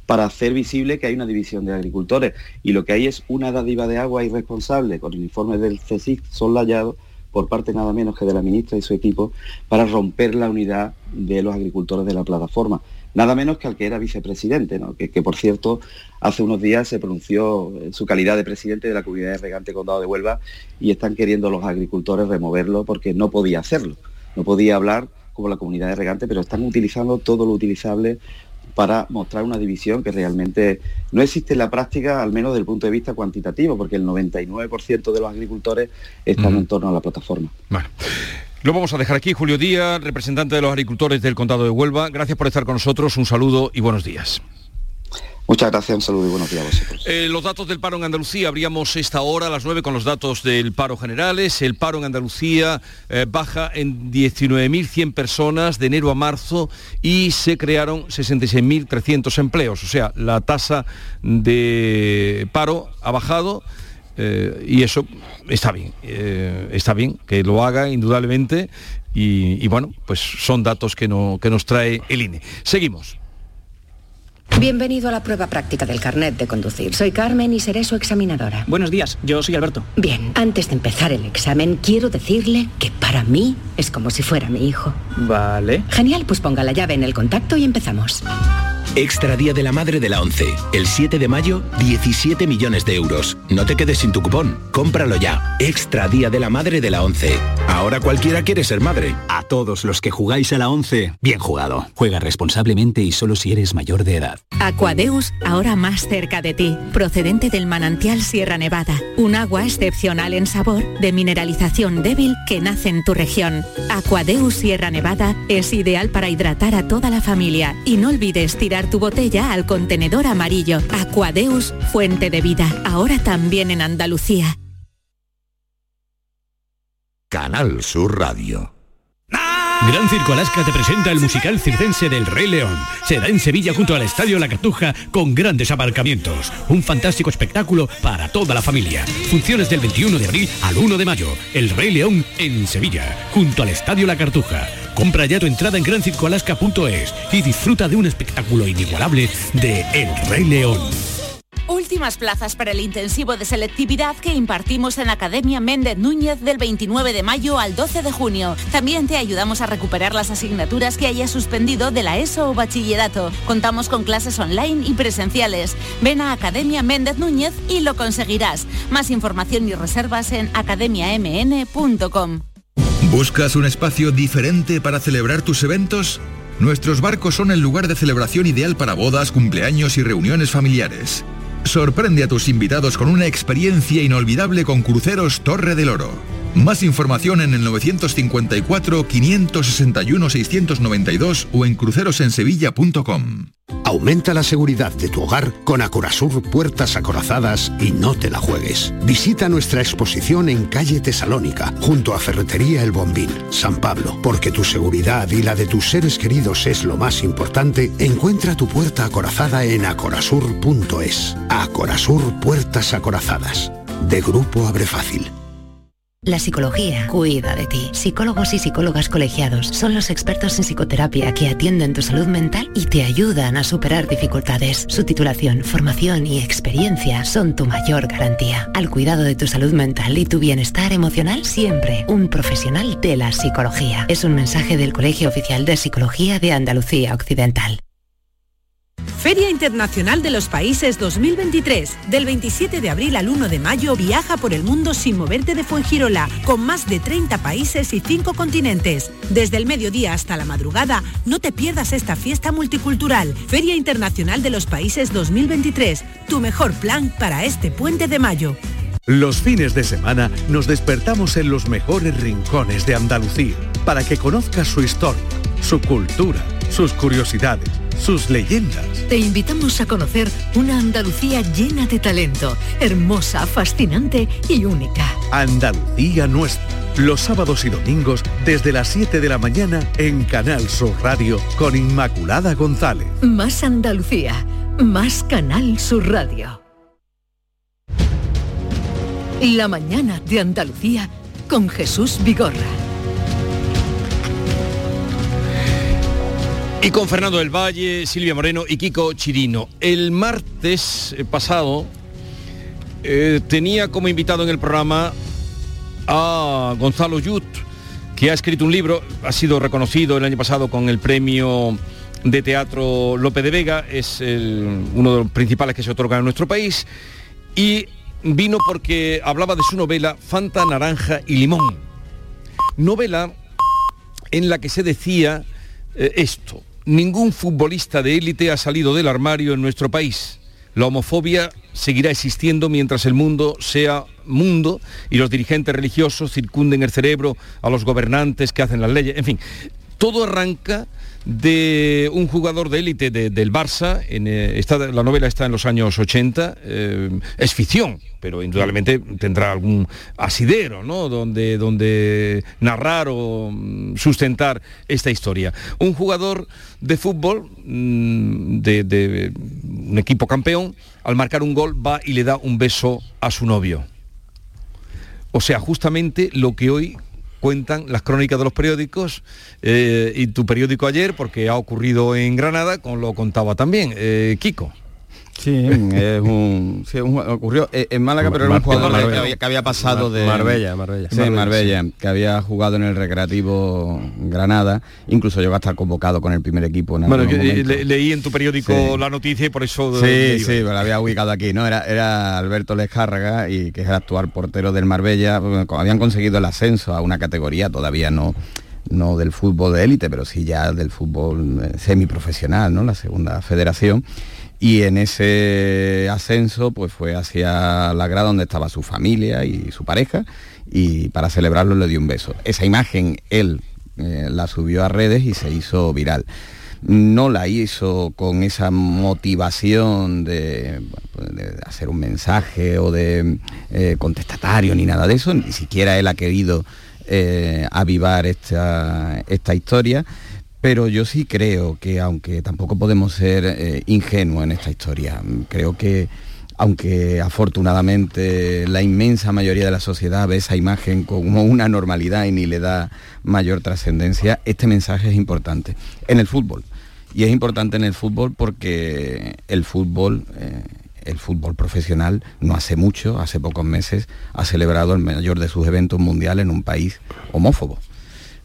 para hacer visible que hay una división de agricultores. Y lo que hay es una dádiva de agua irresponsable con el informe del CSIC sonlayado por parte nada menos que de la ministra y su equipo para romper la unidad de los agricultores de la plataforma. Nada menos que al que era vicepresidente, que, por cierto hace unos días se pronunció en su calidad de presidente de la comunidad de regante condado de Huelva y están queriendo los agricultores removerlo porque no podía hacerlo, no podía hablar como la comunidad de regante, pero están utilizando todo lo utilizable para mostrar una división que realmente no existe en la práctica, al menos desde el punto de vista cuantitativo, porque el 99% de los agricultores están en torno a la plataforma. Lo vamos a dejar aquí. Julio Díaz, representante de los agricultores del Condado de Huelva. Gracias por estar con nosotros. Un saludo y buenos días. Muchas gracias, un saludo y buenos días a vosotros. Eh, los datos del paro en Andalucía, abríamos esta hora a las 9 con los datos del paro generales. El paro en Andalucía eh, baja en 19.100 personas de enero a marzo y se crearon 66.300 empleos. O sea, la tasa de paro ha bajado eh, y eso está bien, eh, está bien que lo haga indudablemente y, bueno, pues son datos que, no, que nos trae el INE. Seguimos. Bienvenido a la prueba práctica del carnet de conducir. Soy Carmen y seré su examinadora. Buenos días, yo soy Alberto. Bien, antes de empezar el examen, quiero decirle que para mí es como si fuera mi hijo. Vale. Genial, pues ponga la llave en el contacto y empezamos. Extra Día de la Madre de la 11. El 7 de mayo, 17 millones de euros. No te quedes sin tu cupón. Cómpralo ya. Extra Día de la Madre de la 11. Ahora cualquiera quiere ser madre. A todos los que jugáis a la 11, bien jugado. Juega responsablemente y solo si eres mayor de edad. Aquadeus, ahora más cerca de ti. Procedente del manantial Sierra Nevada. Un agua excepcional en sabor, de mineralización débil que nace en tu región. Aquadeus Sierra Nevada es ideal para hidratar a toda la familia. Y no olvides tirar tu botella al contenedor amarillo. Aquadeus, fuente de vida, ahora también en Andalucía. Canal Sur Radio. Gran Circo Alaska te presenta el musical circense del Rey León. Será en Sevilla junto al Estadio La Cartuja con grandes aparcamientos. Un fantástico espectáculo para toda la familia. Funciones del 21 de abril al 1 de mayo. El Rey León en Sevilla, junto al Estadio La Cartuja. Compra ya tu entrada en grancircoalaska.es y disfruta de un espectáculo inigualable de El Rey León. Últimas plazas para el intensivo de selectividad que impartimos en Academia Méndez Núñez del 29 de mayo al 12 de junio. También te ayudamos a recuperar las asignaturas que hayas suspendido de la ESO o bachillerato. Contamos con clases online y presenciales. Ven a Academia Méndez Núñez y lo conseguirás. Más información y reservas en academiamn.com. ¿Buscas un espacio diferente para celebrar tus eventos? Nuestros barcos son el lugar de celebración ideal para bodas, cumpleaños y reuniones familiares. Sorprende a tus invitados con una experiencia inolvidable con Cruceros Torre del Oro. Más información en el 954-561-692 o en crucerosensevilla.com. Aumenta la seguridad de tu hogar con Acorasur Puertas Acorazadas y no te la juegues. Visita nuestra exposición en calle Tesalónica, junto a Ferretería El Bombín, San Pablo. Porque tu seguridad y la de tus seres queridos es lo más importante, encuentra tu puerta acorazada en acorazur.es. Acorazur Puertas Acorazadas. De Grupo Abre Fácil. La psicología cuida de ti. Psicólogos y psicólogas colegiados son los expertos en psicoterapia que atienden tu salud mental y te ayudan a superar dificultades. Su titulación, formación y experiencia son tu mayor garantía. Al cuidado de tu salud mental y tu bienestar emocional, siempre un profesional de la psicología. Es un mensaje del Colegio Oficial de Psicología de Andalucía Occidental. Feria Internacional de los Países 2023. Del 27 de abril al 1 de mayo viaja por el mundo sin moverte de Fuengirola, con más de 30 países y 5 continentes. Desde el mediodía hasta la madrugada, no te pierdas esta fiesta multicultural. Feria Internacional de los Países 2023. Tu mejor plan para este puente de mayo. Los fines de semana nos despertamos en los mejores rincones de Andalucía para que conozcas su historia, su cultura, sus curiosidades sus leyendas. Te invitamos a conocer una Andalucía llena de talento, hermosa, fascinante y única. Andalucía nuestra. Los sábados y domingos desde las 7 de la mañana en Canal Sur Radio con Inmaculada González. Más Andalucía, más Canal Sur Radio. La mañana de Andalucía con Jesús Vigorra. Y con Fernando del Valle, Silvia Moreno y Kiko Chirino. El martes eh, pasado eh, tenía como invitado en el programa a Gonzalo Yut, que ha escrito un libro, ha sido reconocido el año pasado con el premio de teatro Lope de Vega, es uno de los principales que se otorgan en nuestro país, y vino porque hablaba de su novela Fanta, Naranja y Limón. Novela en la que se decía eh, esto, ningún futbolista de élite ha salido del armario en nuestro país. La homofobia seguirá existiendo mientras el mundo sea mundo y los dirigentes religiosos circunden el cerebro a los gobernantes que hacen las leyes. En fin, todo arranca de un jugador de élite del Barça, en, eh, la novela está en los años 80, eh, es ficción, pero indudablemente tendrá algún asidero, ¿no? Donde, donde narrar o mm, sustentar esta historia. Un jugador de fútbol mm, de un equipo campeón, al marcar un gol va y le da un beso a su novio. O sea, justamente lo que hoy cuentan las crónicas de los periódicos eh, y tu periódico ayer, porque ha ocurrido en Granada, con lo contaba también. Eh, Kiko. Sí, es un, ocurrió en Málaga, pero era un jugador que, había, pasado de Marbella, Marbella. Sí, Marbella, que había jugado en el Recreativo Granada, incluso llegó a estar convocado con el primer equipo. bueno, leí en tu periódico la noticia y por eso. Sí, sí, lo había ubicado aquí, ¿no? Era, era Alberto Lejárraga y que es el actual portero del Marbella. Habían conseguido el ascenso a una categoría todavía no no del fútbol de élite, pero sí ya del fútbol eh, semiprofesional, ¿no? La segunda federación y en ese ascenso pues fue hacia la grada donde estaba su familia y su pareja y para celebrarlo le dio un beso. Esa imagen él eh, la subió a redes y se hizo viral. No la hizo con esa motivación de, hacer un mensaje o de eh, contestatario ni nada de eso, ni siquiera él ha querido eh, avivar esta, esta historia pero yo sí creo que, aunque tampoco podemos ser eh, ingenuos en esta historia, creo que aunque afortunadamente la inmensa mayoría de la sociedad ve esa imagen como una normalidad y ni le da mayor trascendencia, este mensaje es importante en el fútbol. Y es importante en el fútbol porque el fútbol, eh, el fútbol profesional, no hace mucho, hace pocos meses, ha celebrado el mayor de sus eventos mundiales en un país homófobo.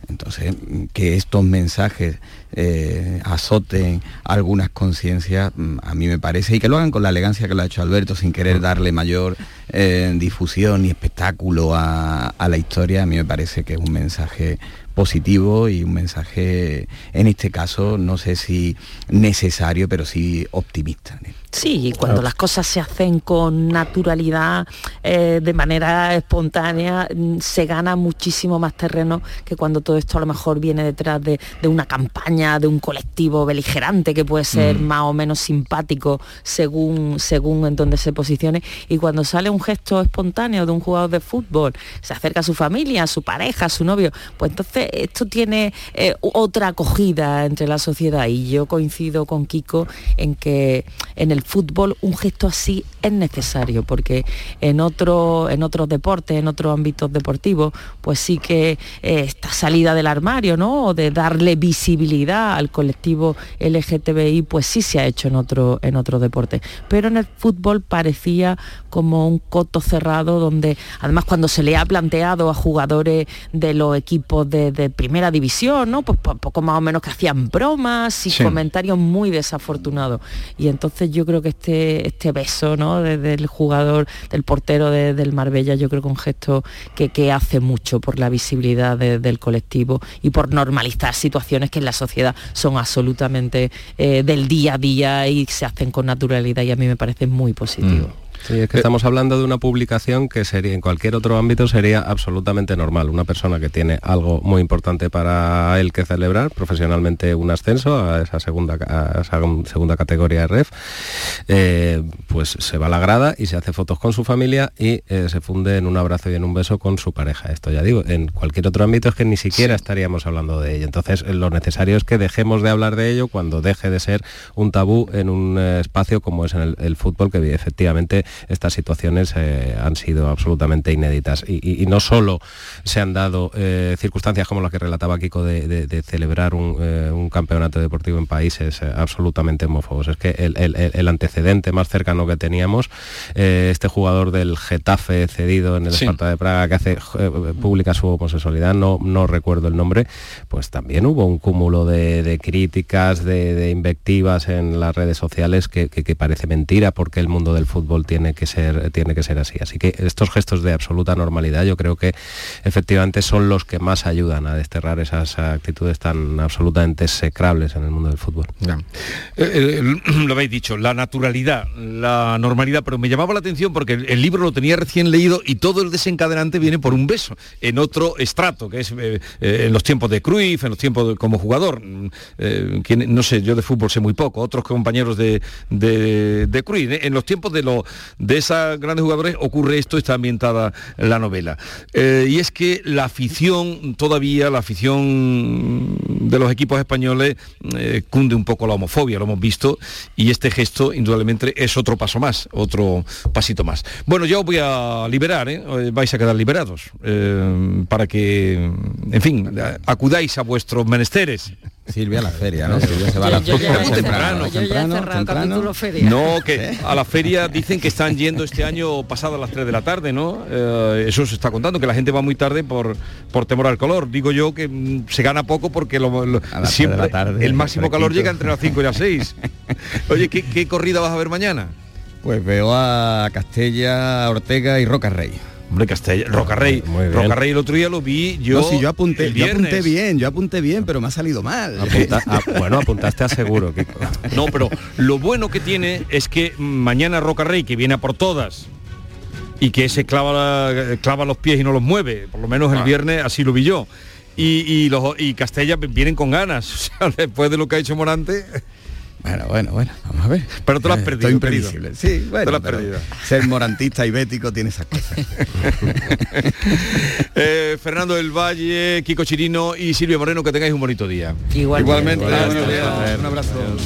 Entonces, que estos mensajes eh, azoten algunas conciencias, mm, a mí me parece, y que lo hagan con la elegancia que lo ha hecho Alberto, sin querer darle mayor eh, difusión y espectáculo a, la historia, a mí me parece que es un mensaje positivo y un mensaje, en este caso, no sé si necesario, pero sí optimista. Sí, y cuando las cosas se hacen con naturalidad, eh, de manera espontánea, mm, se gana muchísimo más terreno que cuando todo esto a lo mejor viene detrás de, una campaña, de un colectivo beligerante que puede ser mm. más o menos simpático según, según en donde se posicione. Y cuando sale un gesto espontáneo de un jugador de fútbol, se acerca a su familia, a su pareja, a su novio, pues entonces esto tiene eh, otra acogida entre la sociedad. Y yo coincido con Kiko en que en el fútbol un gesto así es necesario, porque en, otro, en otros deportes, en otros ámbitos deportivos, pues sí que eh, esta salida del armario, ¿no? O de darle visibilidad al colectivo LGTBI, pues sí se ha hecho en otro, en otro deporte. Pero en el fútbol parecía como un coto cerrado donde además cuando se le ha planteado a jugadores de los equipos de, primera división, ¿no? Pues poco más o menos que hacían bromas y comentarios muy desafortunados. Y entonces yo creo que este, este beso, ¿no? Desde el jugador, del portero del Marbella, yo creo que un gesto que, que hace mucho por la visibilidad del colectivo y por normalizar situaciones que en la sociedad son absolutamente eh, del día a día y se hacen con naturalidad y a mí me parece muy positivo. Mm. Sí, es que estamos hablando de una publicación que sería en cualquier otro ámbito sería absolutamente normal. Una persona que tiene algo muy importante para él que celebrar, profesionalmente un ascenso a esa segunda, segunda categoría de ref, eh, pues se va a la grada y se hace fotos con su familia y eh, se funde en un abrazo y en un beso con su pareja. Esto ya digo, en cualquier otro ámbito es que ni siquiera estaríamos hablando de ello. Entonces lo necesario es que dejemos de hablar de ello cuando deje de ser un tabú en un eh, espacio como es en el, el fútbol, que efectivamente estas situaciones eh, han sido absolutamente inéditas. Y, no solo se han dado eh, circunstancias como las que relataba Kiko de, celebrar un, campeonato deportivo en países absolutamente homófobos, es que el, antecedente más cercano que teníamos, este jugador del Getafe cedido en el Esparta de Praga que hace pública su homosexualidad, no, no recuerdo el nombre, pues también hubo un cúmulo de, críticas, de, invectivas en las redes sociales que, parece mentira porque el mundo del fútbol tiene que, ser, tiene que ser así. Así que estos gestos de absoluta normalidad yo creo que efectivamente son los que más ayudan a desterrar esas actitudes tan absolutamente execrables en el mundo del fútbol. Eh, eh, [CLEARS THROAT] lo habéis dicho, la naturalidad, la normalidad, pero me llamaba la atención porque el, libro lo tenía recién leído y todo el desencadenante viene por un beso en otro estrato, que es eh, en los tiempos de Cruyff, en los tiempos como jugador. Mm, no sé, yo de fútbol sé muy poco, otros compañeros de, de, de Cruyff. En los tiempos de, lo, de esos grandes jugadores ocurre esto, está ambientada la novela. y es que la afición, todavía la afición de los equipos españoles cunde un poco la homofobia, lo hemos visto, y este gesto indudablemente es otro paso más, otro pasito más. Bueno, yo os voy a liberar, ¿eh? Eh, vais a quedar liberados, eh, para que, en fin, acudáis a vuestros menesteres. Silvia a la feria, ¿no? Silvia se va a la feria temprano, temprano, No, que a la feria dicen que están yendo este año pasado a las 3 de la tarde, ¿no? eso se está contando, que la gente va muy tarde por, por temor al color. Digo yo que mm, se gana poco porque siempre el máximo calor llega entre las 5 y las 6. Oye, ¿qué, corrida vas a ver mañana? Pues veo a Castella, Ortega y Roca Rey. Hombre, Castella, Roca Rey. Roca Rey el otro día lo vi yo. No, yo apunté, yo apunté bien, yo apunté bien, pero me ha salido mal. [LAUGHS] Ah, bueno, apuntaste a seguro. [LAUGHS] No, pero lo bueno que tiene es que mañana Roca Rey, que viene a por todas, y que se clava, clava los pies y no los mueve, por lo menos el ah. viernes así lo vi yo. Y, y, los, y Castella vienen con ganas, [LAUGHS] después de lo que ha hecho Morante. Bueno, bueno, bueno, vamos a ver. Pero tú lo has eh, perdido. impredecible. Sí, bueno, lo has perdido. ser morantista y bético tiene esas cosas. [LAUGHS] Eh, Fernando del Valle, Kiko Chirino y Silvia Moreno, que tengáis un bonito día. Igualmente. Igualmente. Un abrazo.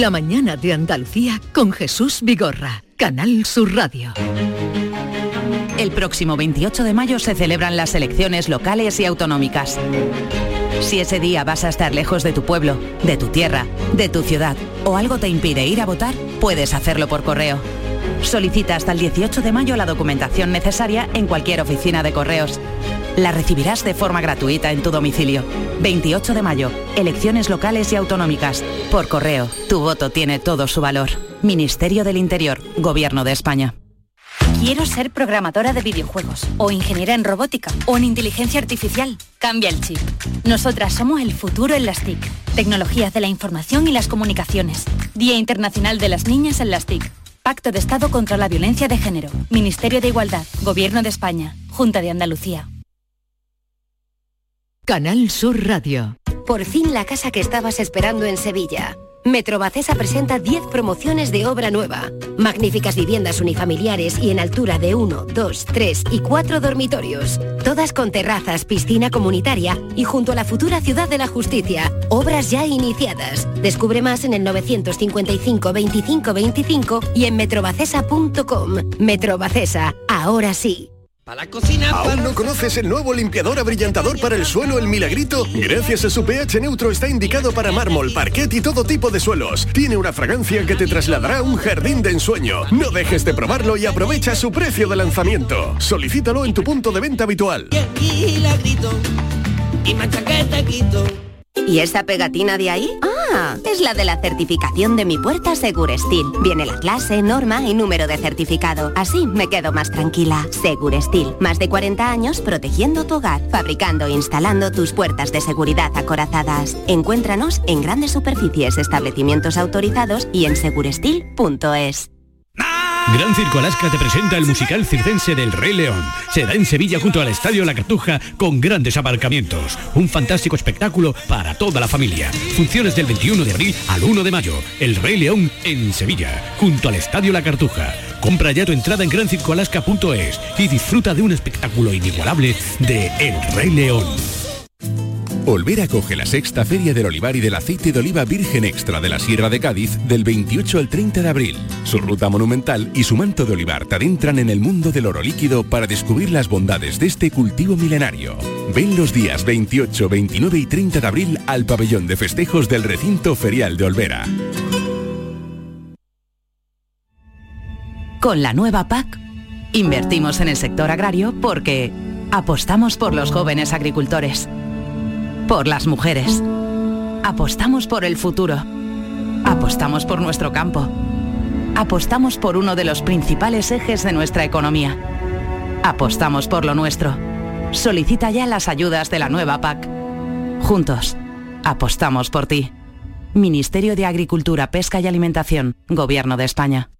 La Mañana de Andalucía con Jesús Vigorra, Canal Sur Radio. El próximo 28 de mayo se celebran las elecciones locales y autonómicas. Si ese día vas a estar lejos de tu pueblo, de tu tierra, de tu ciudad o algo te impide ir a votar, puedes hacerlo por correo. Solicita hasta el 18 de mayo la documentación necesaria en cualquier oficina de correos. La recibirás de forma gratuita en tu domicilio. 28 de mayo, elecciones locales y autonómicas. Por correo, tu voto tiene todo su valor. Ministerio del Interior, Gobierno de España. Quiero ser programadora de videojuegos, o ingeniera en robótica, o en inteligencia artificial. Cambia el chip. Nosotras somos el futuro en las TIC. Tecnologías de la información y las comunicaciones. Día Internacional de las Niñas en las TIC. Pacto de Estado contra la Violencia de Género. Ministerio de Igualdad. Gobierno de España. Junta de Andalucía. Canal Sur Radio. Por fin la casa que estabas esperando en Sevilla. Metrobacesa presenta 10 promociones de obra nueva. Magníficas viviendas unifamiliares y en altura de 1, 2, 3 y 4 dormitorios. Todas con terrazas, piscina comunitaria y junto a la futura Ciudad de la Justicia. Obras ya iniciadas. Descubre más en el 955 25 25 y en metrobacesa.com. Metrobacesa, ahora sí. Para la cocina. ¿Aún no conoces el nuevo limpiador abrillantador para el suelo El Milagrito? Gracias a su pH neutro está indicado para mármol, parquet y todo tipo de suelos. Tiene una fragancia que te trasladará a un jardín de ensueño. No dejes de probarlo y aprovecha su precio de lanzamiento. Solicítalo en tu punto de venta habitual. Y ¿Y esa pegatina de ahí? Ah, es la de la certificación de mi puerta Segurestil. Viene la clase, norma y número de certificado. Así me quedo más tranquila. Segurestil, más de 40 años protegiendo tu hogar, fabricando e instalando tus puertas de seguridad acorazadas. Encuéntranos en grandes superficies, establecimientos autorizados y en segurestil.es. Gran Circo Alaska te presenta el musical circense del Rey León. Será en Sevilla junto al Estadio La Cartuja con grandes aparcamientos. Un fantástico espectáculo para toda la familia. Funciones del 21 de abril al 1 de mayo. El Rey León en Sevilla, junto al Estadio La Cartuja. Compra ya tu entrada en grancircoalaska.es y disfruta de un espectáculo inigualable de El Rey León. Olvera acoge la sexta Feria del Olivar y del Aceite de Oliva Virgen Extra de la Sierra de Cádiz del 28 al 30 de abril. Su ruta monumental y su manto de olivar te adentran en el mundo del oro líquido para descubrir las bondades de este cultivo milenario. Ven los días 28, 29 y 30 de abril al pabellón de festejos del recinto ferial de Olvera. Con la nueva PAC, invertimos en el sector agrario porque apostamos por los jóvenes agricultores por las mujeres. Apostamos por el futuro. Apostamos por nuestro campo. Apostamos por uno de los principales ejes de nuestra economía. Apostamos por lo nuestro. Solicita ya las ayudas de la nueva PAC. Juntos, apostamos por ti. Ministerio de Agricultura, Pesca y Alimentación, Gobierno de España.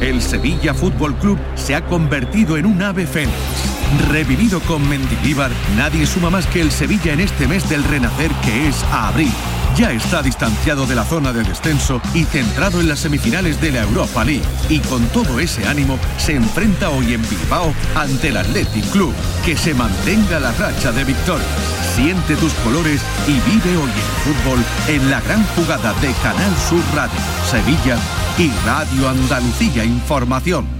El Sevilla Fútbol Club se ha convertido en un ave fénix Revivido con Mendilibar, nadie suma más que el Sevilla en este mes del renacer que es a abril. Ya está distanciado de la zona de descenso y centrado en las semifinales de la Europa League. Y con todo ese ánimo se enfrenta hoy en Bilbao ante el Athletic Club. Que se mantenga la racha de victorias. Siente tus colores y vive hoy el fútbol en la gran jugada de Canal Sur Radio, Sevilla y Radio Andalucía Información.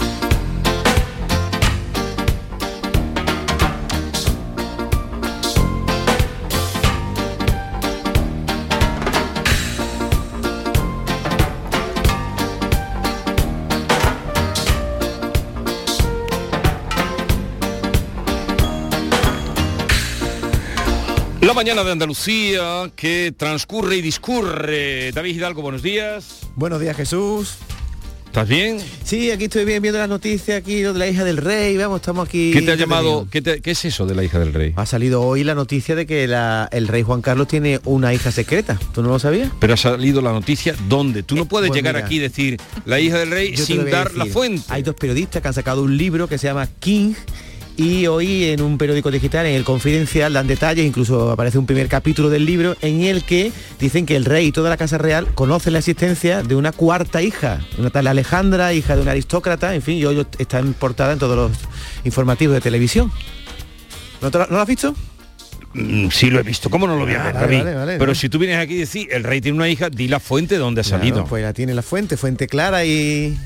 La mañana de Andalucía que transcurre y discurre. David Hidalgo, buenos días. Buenos días, Jesús. ¿Estás bien? Sí, aquí estoy bien viendo las noticias aquí de la hija del rey, vamos, estamos aquí. ¿Qué te ha llamado? ¿qué, es eso de la hija del rey? Ha salido hoy la noticia de que el rey Juan Carlos tiene una hija secreta. ¿Tú no lo sabías? Pero ha salido la noticia ¿dónde? Tú no puedes pues llegar aquí y decir la hija del rey sin dar la fuente. Hay dos periodistas que han sacado un libro que se llama King y hoy en un periódico digital, en el Confidencial, dan detalles, incluso aparece un primer capítulo del libro en el que dicen que el rey y toda la Casa Real conocen la existencia de una cuarta hija, una tal Alejandra, hija de un aristócrata, en fin, y hoy está en portada en todos los informativos de televisión. ¿No, ¿no lo has visto? Mm, sí lo he visto, ¿cómo no lo voy a ver, David? Pero si tú vienes aquí y decís, el rey tiene una hija, di la fuente de donde ha salido. Pues ya tiene la fuente, fuente clara y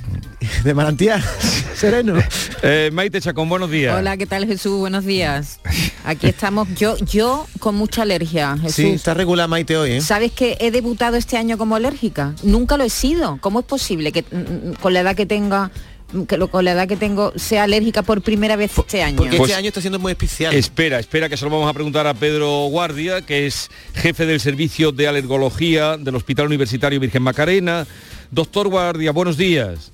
de manantial, [LAUGHS] sereno. Eh, Maite Chacón, buenos días. Hola, ¿qué tal Jesús? Buenos días. Aquí estamos, yo, yo con mucha alergia, Jesús. Sí, está regular Maite hoy, ¿eh? ¿Sabes que he debutado este año como alérgica? Nunca lo he sido. ¿Cómo es posible que mm, mm, con la edad que tenga que lo, con la edad que tengo sea alérgica por primera vez este año. Porque este año está siendo muy especial. Espera, espera que se lo vamos a preguntar a Pedro Guardia, que es jefe del servicio de alergología del Hospital Universitario Virgen Macarena. Doctor Guardia, buenos días.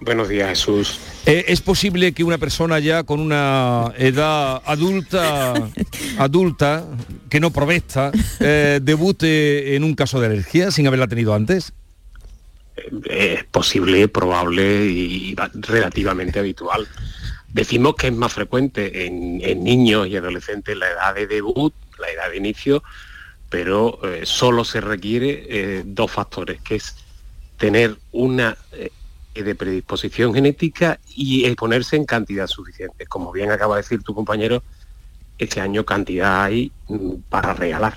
Buenos días, Jesús. Eh, ¿Es posible que una persona ya con una edad adulta, [LAUGHS] adulta, que no provesta, eh, debute en un caso de alergia sin haberla tenido antes? Es posible, probable y relativamente habitual. Decimos que es más frecuente en, niños y adolescentes la edad de debut, la edad de inicio, pero eh, solo se requiere eh, dos factores, que es tener una eh, de predisposición genética y exponerse en cantidad suficiente. Como bien acaba de decir tu compañero, este año cantidad hay mm, para regalar.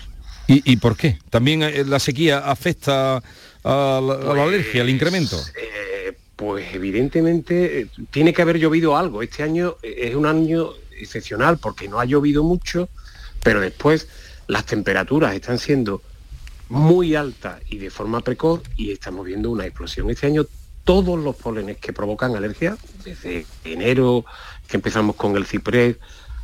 ¿Y, ¿Y, por qué? ¿También la sequía afecta a la, alergia, al incremento? Pues, eh, pues evidentemente eh, tiene que haber llovido algo. Este año eh, es un año excepcional porque no ha llovido mucho, pero después las temperaturas están siendo muy altas y de forma precoz y estamos viendo una explosión. Este año todos los pólenes que provocan alergia, desde enero que empezamos con el ciprés,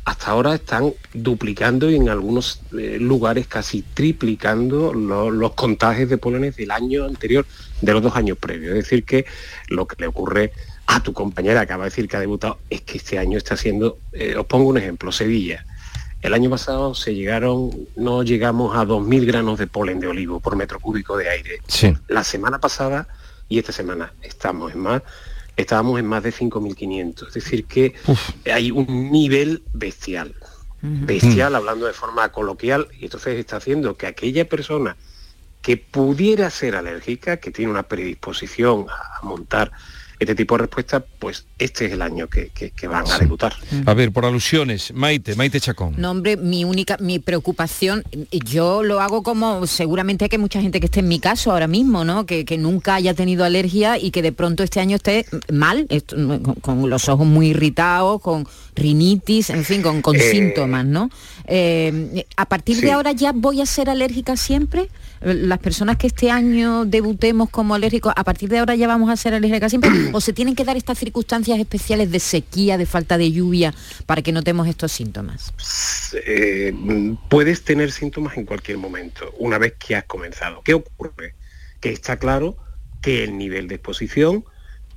hasta ahora están duplicando y en algunos eh, lugares casi triplicando los contagios de pólenes del año anterior, de los dos años previos. Es decir, que lo que le ocurre a tu compañera, acaba de decir que ha debutado, es que este año está siendo, eh, os pongo un ejemplo, Sevilla. El año pasado se llegaron, no llegamos a 2.000 granos de polen de olivo por metro cúbico de aire. Sí. La semana pasada y esta semana estamos en más, estábamos en más de 5.500. Es decir, que hay un nivel bestial. Bestial, hablando de forma coloquial, y entonces está haciendo que aquella persona que pudiera ser alérgica, que tiene una predisposición a montar este tipo de respuestas, pues este es el año que, que- que van a debutar. A ver, por alusiones, Maite, Maite Chacón. No, hombre, mi única, mi preocupación, yo lo hago como seguramente que mucha gente que esté en mi caso ahora mismo, ¿no? Que, que nunca haya tenido alergia y que de pronto este año esté mal, esto, con, con los ojos muy irritados, con rinitis, en fin, con, con Eh, síntomas, ¿no? Eh, a partir sí. de ahora ya voy a ser alérgica siempre. Las personas que este año debutemos como alérgicos, a partir de ahora ya vamos a ser alérgicas siempre, [CLEARS THROAT] o se tienen que dar estas circunstancias especiales de sequía, de falta de lluvia, para que notemos estos síntomas. Eh, puedes tener síntomas en cualquier momento, una vez que has comenzado. ¿Qué ocurre? Que está claro que el nivel de exposición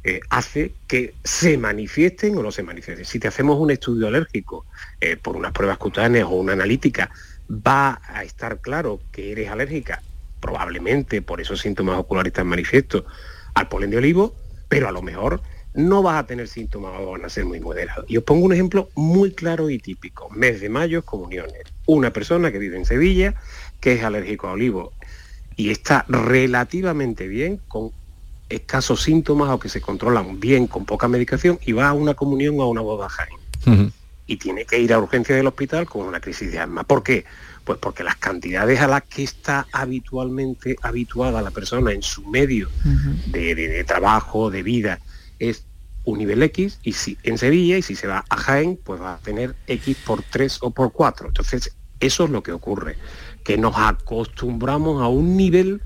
eh, hace que se manifiesten o no se manifiesten. Si te hacemos un estudio alérgico eh, por unas pruebas cutáneas o una analítica, va a estar claro que eres alérgica, probablemente por esos síntomas oculares tan manifiestos, al polen de olivo, pero a lo mejor no vas a tener síntomas o van a ser muy moderados. Y os pongo un ejemplo muy claro y típico. Mes de mayo, comuniones. Una persona que vive en Sevilla, que es alérgico a olivo y está relativamente bien con escasos síntomas o que se controlan bien con poca medicación y va a una comunión o a una boda Jaén y tiene que ir a urgencia del hospital con una crisis de asma. ¿Por qué? Pues porque las cantidades a las que está habitualmente habituada la persona en su medio de, de- de trabajo, de vida, es un nivel X y si en Sevilla y si se va a Jaén, pues va a tener X por 3 o por 4. Entonces, eso es lo que ocurre, que nos acostumbramos a un nivel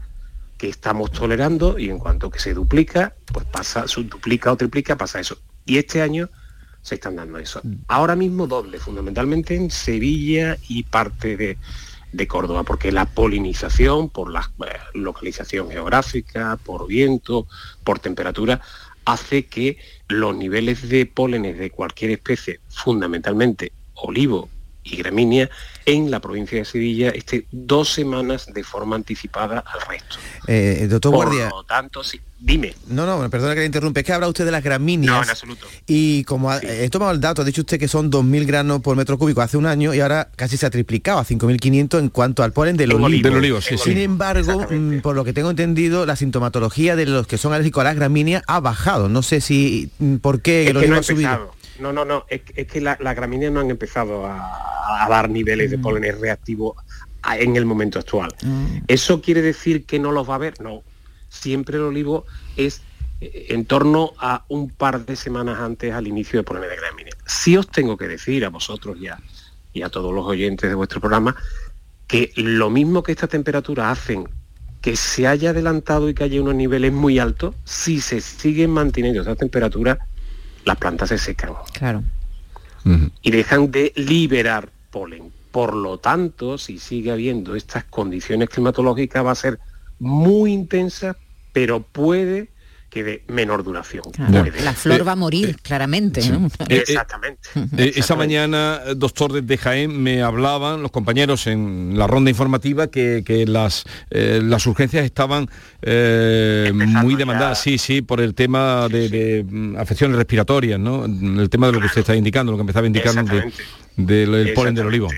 que estamos tolerando y en cuanto que se duplica, pues pasa, duplica o triplica, pasa eso. Y este año se están dando eso. Ahora mismo doble, fundamentalmente en Sevilla y parte de, de Córdoba, porque la polinización, por la eh, localización geográfica, por viento, por temperatura, hace que los niveles de pólenes de cualquier especie, fundamentalmente olivo y gramínea, en la provincia de Sevilla esté dos semanas de forma anticipada al resto. Eh, doctor Por Guardia. lo tanto, sí, dime. No, no, perdona que le interrumpe, es que habla usted de las gramíneas. No, en absoluto. Y como ha- he tomado el dato, ha dicho usted que son 2.000 granos por metro cúbico hace un año y ahora casi se ha triplicado a 5.500 en cuanto al polen del olivo. olivo. Del olivo, sí, sí. Sin embargo, mm, por lo que tengo entendido, la sintomatología de los que son alérgicos a las gramíneas ha bajado. No sé si mm, por qué Es el que olivo no ha ha subido. No, no, no, es, es que la- las gramíneas no han empezado a, a dar niveles Mm. de pólenes reactivos a- en el momento actual. Mm. ¿Eso quiere decir que no los va a haber? No. Siempre el olivo es eh, en torno a un par de semanas antes al inicio de polen de gramínea. Sí os tengo que decir a vosotros ya y a todos los oyentes de vuestro programa que lo mismo que estas temperaturas hacen que se haya adelantado y que haya unos niveles muy altos, si se siguen manteniendo esas temperaturas, las plantas se secan Claro. y dejan de liberar polen. Por lo tanto, si sigue habiendo estas condiciones climatológicas, va a ser muy intensa, pero puede que de menor duración. Claro. La flor va a morir, claramente. ¿no? [LAUGHS] Exactamente. Eh, esa mañana, doctor desde Jaén, me hablaban los compañeros en la ronda informativa que, que las, eh, las urgencias estaban eh, muy demandadas, sí, sí, por el tema de, de, mm, afecciones respiratorias, ¿no? El tema de lo que usted está indicando, lo que empezaba indicando de- Exactamente. del del polen del olivo.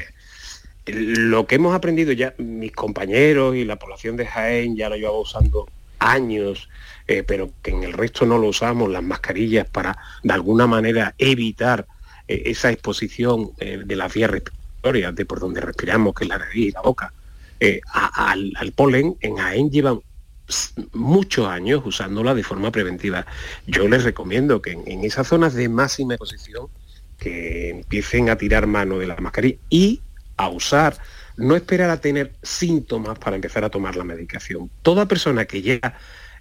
Lo que hemos aprendido ya, mis compañeros y la población de Jaén ya lo llevaba usando años, eh, pero que en el resto no lo usamos, las mascarillas para de alguna manera evitar eh, esa exposición eh, de las vías respiratorias, de por donde respiramos, que es la nariz y la boca, al, polen, en Jaén llevan muchos años usándola de forma preventiva. Yo les recomiendo que en, en esas zonas de máxima exposición que empiecen a tirar mano de la mascarilla y a usar, no esperar a tener síntomas para empezar a tomar la medicación. Toda persona que llega,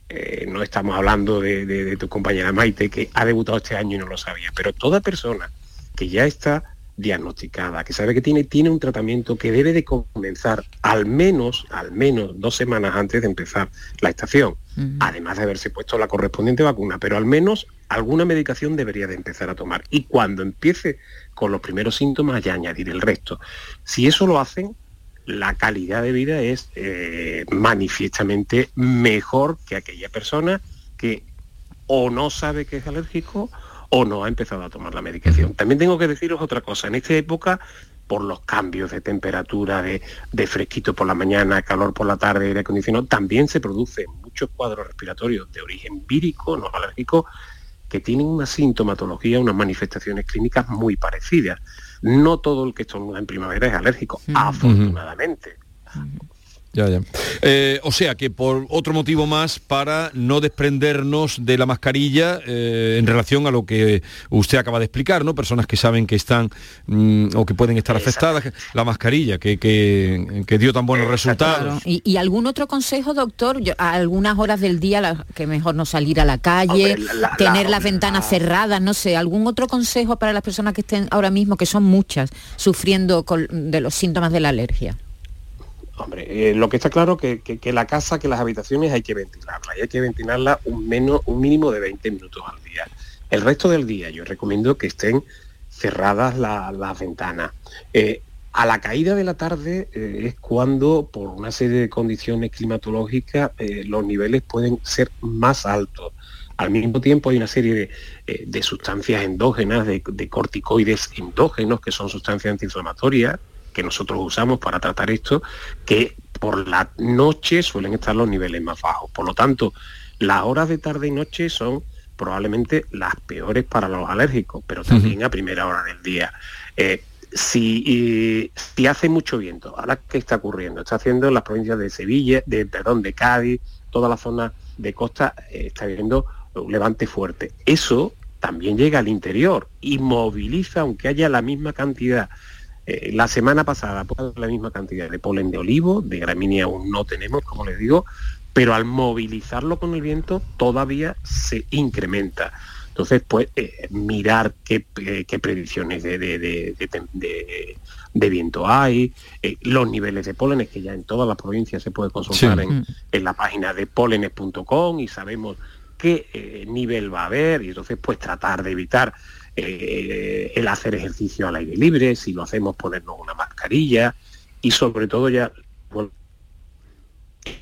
eh, no estamos hablando de, de- de tu compañera Maite, que ha debutado este año y no lo sabía, pero toda persona que ya está diagnosticada, que sabe que tiene, tiene un tratamiento que debe de comenzar al menos, al menos dos semanas antes de empezar la estación, además de haberse puesto la correspondiente vacuna, pero al menos alguna medicación debería de empezar a tomar. Y cuando empiece con los primeros síntomas ya añadir el resto. Si eso lo hacen, la calidad de vida es eh, manifiestamente mejor que aquella persona que o no sabe que es alérgico o no ha empezado a tomar la medicación. También tengo que deciros otra cosa, en esta época, por los cambios de temperatura, de, de fresquito por la mañana, calor por la tarde, aire acondicionado, también se producen muchos cuadros respiratorios de origen vírico, no alérgico, que tienen una sintomatología, unas manifestaciones clínicas muy parecidas. No todo el que estornuda en primavera es alérgico, afortunadamente. Ya, ya. Eh, o sea que por otro motivo más para no desprendernos de la mascarilla eh, en relación a lo que usted acaba de explicar, ¿no? Personas que saben que están mm, o que pueden estar afectadas, la mascarilla, que, que, que dio tan buenos resultados. ¿Y, y algún otro consejo, doctor? Yo- a algunas horas del día la- que mejor no salir a la calle, Hombre, la- la- tener la- las ventanas cerradas, no sé, algún otro consejo para las personas que estén ahora mismo, que son muchas, sufriendo con- de los síntomas de la alergia. Hombre, eh, lo que está claro que, que, la casa, que las habitaciones hay que ventilarla y hay que ventilarla un, menos, un mínimo de 20 minutos al día. El resto del día yo recomiendo que estén cerradas la- las ventanas. Eh, a la caída de la tarde eh, es cuando, por una serie de condiciones climatológicas, los niveles pueden ser más altos. Al mismo tiempo hay una serie de, de sustancias endógenas, de, de corticoides endógenos, que son sustancias antiinflamatorias, que nosotros usamos para tratar esto, que por la noche suelen estar los niveles más bajos. Por lo tanto, las horas de tarde y noche son probablemente las peores para los alérgicos, pero también a primera hora del día. Eh, si, si hace mucho viento, ahora qué está ocurriendo, está haciendo en las provincias de Sevilla, de perdón, de Cádiz, toda la zona de costa eh, está viendo un levante fuerte. Eso también llega al interior y moviliza, aunque haya la misma cantidad eh, la semana pasada pues, la misma cantidad de polen de olivo, de gramínea aún no tenemos, como les digo, pero al movilizarlo con el viento todavía se incrementa. Entonces, pues eh, mirar qué, eh, qué predicciones de, viento hay, eh, los niveles de pólenes, que ya en todas las provincias se puede consultar Sí. en, en la página de pólenes.com y sabemos qué nivel va a haber y entonces pues tratar de evitar eh, el hacer ejercicio al aire libre, si lo hacemos ponernos una mascarilla y sobre todo ya bueno,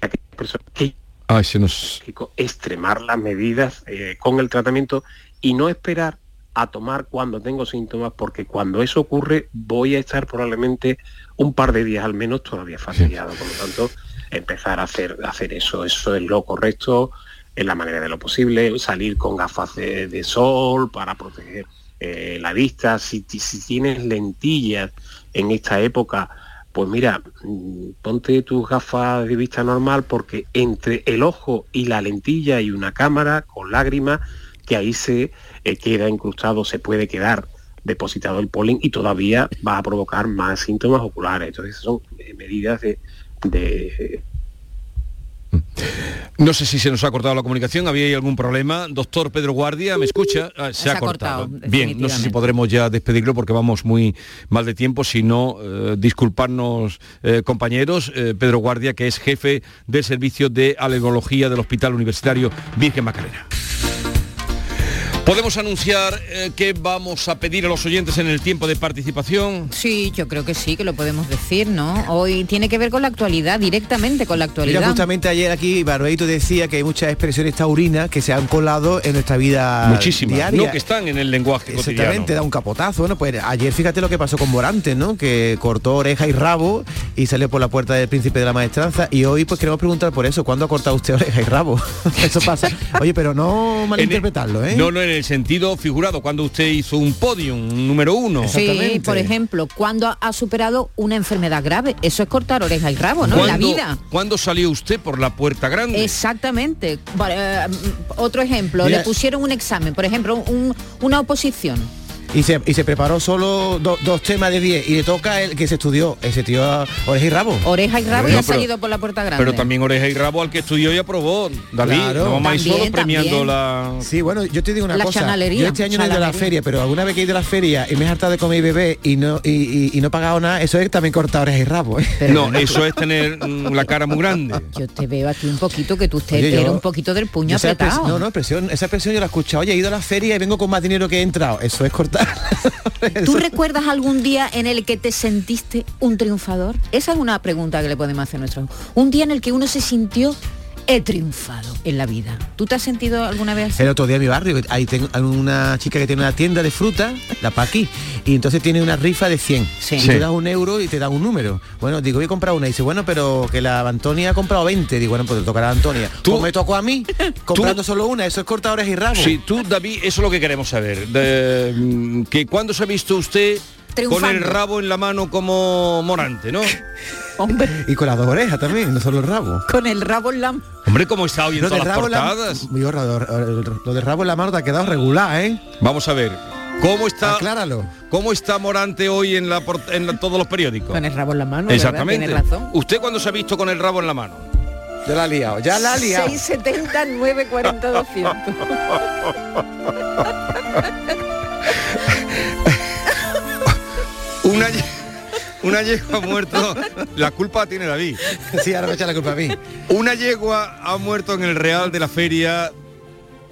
aquellas personas que Ay, se nos... extremar las medidas eh, con el tratamiento y no esperar a tomar cuando tengo síntomas, porque cuando eso ocurre voy a estar probablemente un par de días al menos todavía fastidiado. Por lo tanto, empezar a hacer, a hacer eso, eso es lo correcto, en la manera de lo posible, salir con gafas de, de sol para proteger eh, la vista. Si, si tienes lentillas en esta época, pues mira, mm, ponte tus gafas de vista normal porque entre el ojo y la lentilla hay una cámara con lágrimas que ahí se eh, queda incrustado, se puede quedar depositado el polen y todavía va a provocar más síntomas oculares. Entonces son eh, medidas de, de No sé si se nos ha cortado la comunicación, ¿había algún problema? Doctor Pedro Guardia, ¿me escucha? Ah, se, Se ha, ha cortado. cortado, Bien, no sé si podremos ya despedirlo porque vamos muy mal de tiempo, si no, eh, disculparnos eh, compañeros, eh, Pedro Guardia, que es jefe del servicio de alergología del Hospital Universitario Virgen Macarena. ¿Podemos anunciar eh, qué vamos a pedir a los oyentes en el tiempo de participación? Sí, yo creo que sí, que lo podemos decir, ¿no? Hoy tiene que ver con la actualidad, directamente con la actualidad. Mira, justamente ayer aquí Barbeito decía que hay muchas expresiones taurinas que se han colado en nuestra vida Muchísimas, diaria. ¿no? Que están en el lenguaje Exactamente, cotidiano. da un capotazo. Bueno, pues ayer fíjate lo que pasó con Morante, ¿no? Que cortó oreja y rabo y salió por la puerta del príncipe de la maestranza. Y hoy pues queremos preguntar por eso, ¿cuándo ha cortado usted [LAUGHS] oreja y rabo? [LAUGHS] eso pasa. Oye, pero no malinterpretarlo, ¿eh? No, no, en el sentido figurado, cuando usted hizo un podium, un número uno. Sí, por ejemplo, cuando ha- superado una enfermedad grave, eso es cortar oreja y rabo, ¿no? En la ¿Cuándo- vida. ¿Cuándo salió usted por la puerta grande? Exactamente. Vale, eh, otro ejemplo, Mira. le pusieron un examen, por ejemplo, un- una oposición. Y se, y se preparó solo do- dos temas de 10 y le toca el que se estudió, ese tío a oreja y rabo. Oreja y rabo y ha pero- salido por la puerta grande. Pero también oreja y rabo al que estudió y aprobó, David. Claro. No vamos a ir solo premiando también. la... Sí, bueno, yo te digo una La cosa. chanalería, Yo este año no he ido a la feria, pero alguna vez que he ido a la feria y me he hartado de comer y beber y no y, y- y no he pagado nada, eso es también cortar orejas y rabo. ¿eh? No, eso es tener mm, la cara muy grande. Yo te veo aquí un poquito que tú te Oye, yo- eres un poquito del puño apretado. no, no, expresión, esa expresión yo la he escuchado. Oye, he ido a la feria y vengo con más dinero que he entrado. Eso es cortar. ¿Tú recuerdas algún día en el que te sentiste un triunfador? Esa es una pregunta que le podemos hacer a nuestros. Un día en el que uno se sintió he triunfado en la vida. ¿Tú te has sentido alguna vez así? El otro día en mi barrio, ahí tengo hay una chica que tiene una tienda de fruta, la Paqui, y entonces tiene una rifa de 100. Sí. Y Sí. tú das un euro y te dan un número. Bueno, digo, voy a comprar una. Y dice, bueno, pero que la Antonia ha comprado 20. Digo, bueno, pues te tocará a Antonia. Tú- Pues me tocó a mí, [LAUGHS] comprando solo una. Eso es cortadores y rabos. Sí, tú, David, eso es lo que queremos saber. De, mm, que cuando se ha visto usted con el rabo en la mano como Morante, ¿no? [LAUGHS] Hombre, Y con las dos orejas también, no solo el rabo. con el rabo en la... Hombre, ¿cómo está hoy en Lo todas las en la- portadas? Yo, lo, lo de rabo en la mano te ha quedado regular, ¿eh? Vamos a ver. ¿Cómo está, Acláralo. ¿Cómo está Morante hoy en, la, port- en la- todos los periódicos? Con el rabo en la mano, ¿verdad? Exactamente. Tienes razón. ¿Usted cuando se ha visto con el rabo en la mano? Ya la ha liado, ya la ha liado. 670 940 200. Una, ye- una yegua ha muerto. La culpa tiene David. Sí, ahora me echa la culpa a mí. Una yegua ha muerto en el Real de la Feria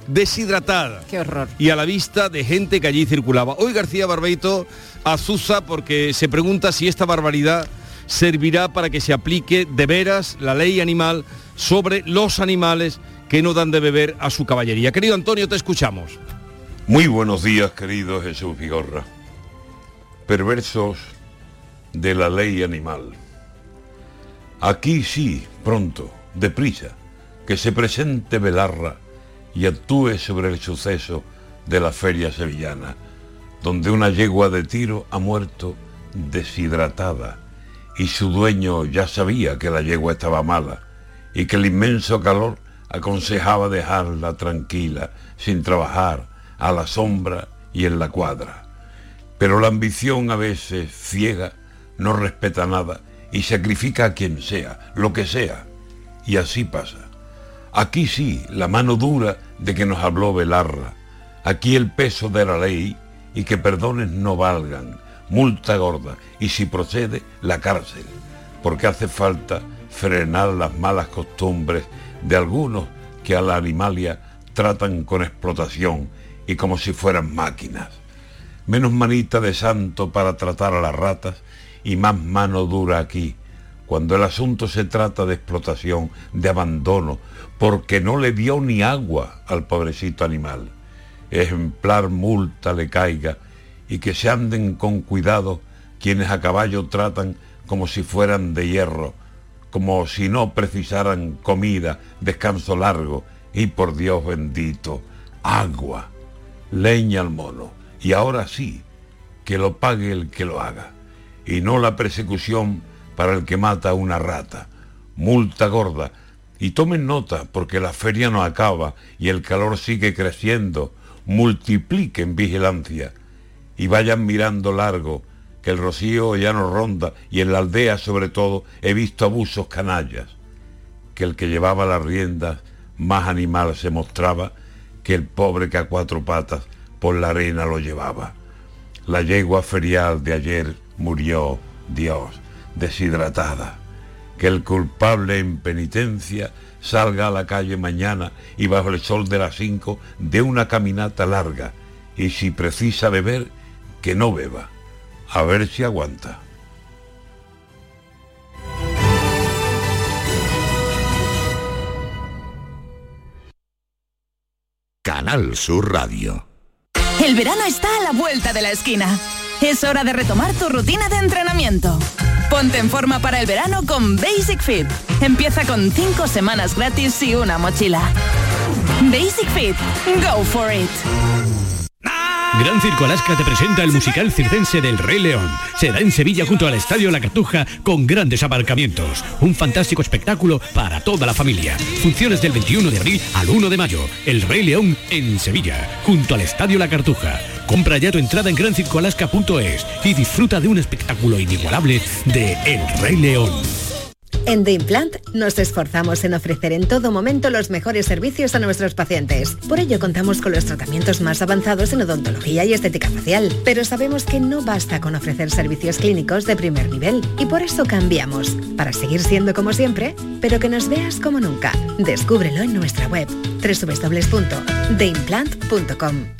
deshidratada. Qué horror. y a la vista de gente que allí circulaba. Hoy García Barbeito azuza porque se pregunta si esta barbaridad servirá para que se aplique de veras la ley animal sobre los animales que no dan de beber a su caballería. Querido Antonio, te escuchamos. Muy buenos días, querido Jesús Vigorra. Perversos de la ley animal. Aquí sí, pronto, deprisa, que se presente Belarra y actúe sobre el suceso de la feria sevillana, donde una yegua de tiro ha muerto deshidratada y su dueño ya sabía que la yegua estaba mala y que el inmenso calor aconsejaba dejarla tranquila, sin trabajar, a la sombra y en la cuadra. Pero la ambición a veces ciega no respeta nada y sacrifica a quien sea, lo que sea. Y así pasa. Aquí sí, la mano dura de que nos habló Belarra. Aquí el peso de la ley y que perdones no valgan. Multa gorda y si procede, la cárcel. Porque hace falta frenar las malas costumbres de algunos que a la animalia tratan con explotación y como si fueran máquinas menos manita de santo para tratar a las ratas y más mano dura aquí, cuando el asunto se trata de explotación, de abandono, porque no le dio ni agua al pobrecito animal. Ejemplar multa le caiga y que se anden con cuidado quienes a caballo tratan como si fueran de hierro, como si no precisaran comida, descanso largo y por Dios bendito, agua, leña al mono. Y ahora sí, que lo pague el que lo haga, y no la persecución para el que mata a una rata. Multa gorda. Y tomen nota, porque la feria no acaba y el calor sigue creciendo. Multipliquen vigilancia y vayan mirando largo, que el rocío ya no ronda y en la aldea sobre todo he visto abusos canallas, que el que llevaba las riendas más animal se mostraba que el pobre que a cuatro patas por la arena lo llevaba. La yegua ferial de ayer murió, Dios, deshidratada. Que el culpable en penitencia salga a la calle mañana y bajo el sol de las cinco de una caminata larga y si precisa beber, que no beba. A ver si aguanta. Canal Sur Radio. El verano está a la vuelta de la esquina. Es hora de retomar tu rutina de entrenamiento. Ponte en forma para el verano con Basic Fit. Empieza con 5 semanas gratis y una mochila. Basic Fit. Go for it. Gran Circo Alaska te presenta el musical circense del Rey León. Será en Sevilla junto al Estadio La Cartuja con grandes aparcamientos. Un fantástico espectáculo para toda la familia. Funciones del 21 de abril al 1 de mayo. El Rey León en Sevilla, junto al Estadio La Cartuja. Compra ya tu entrada en grancircoalaska.es y disfruta de un espectáculo inigualable de El Rey León. En The Implant nos esforzamos en ofrecer en todo momento los mejores servicios a nuestros pacientes. Por ello contamos con los tratamientos más avanzados en odontología y estética facial. Pero sabemos que no basta con ofrecer servicios clínicos de primer nivel y por eso cambiamos, para seguir siendo como siempre, pero que nos veas como nunca. Descúbrelo en nuestra web www.theimplant.com.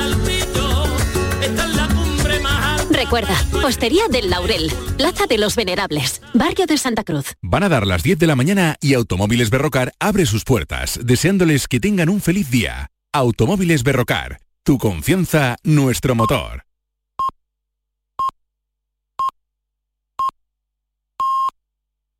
Recuerda, Hostería del Laurel, Plaza de los Venerables, Barrio de Santa Cruz. Van a dar las 10 de la mañana y Automóviles Berrocar abre sus puertas, deseándoles que tengan un feliz día. Automóviles Berrocar, tu confianza, nuestro motor.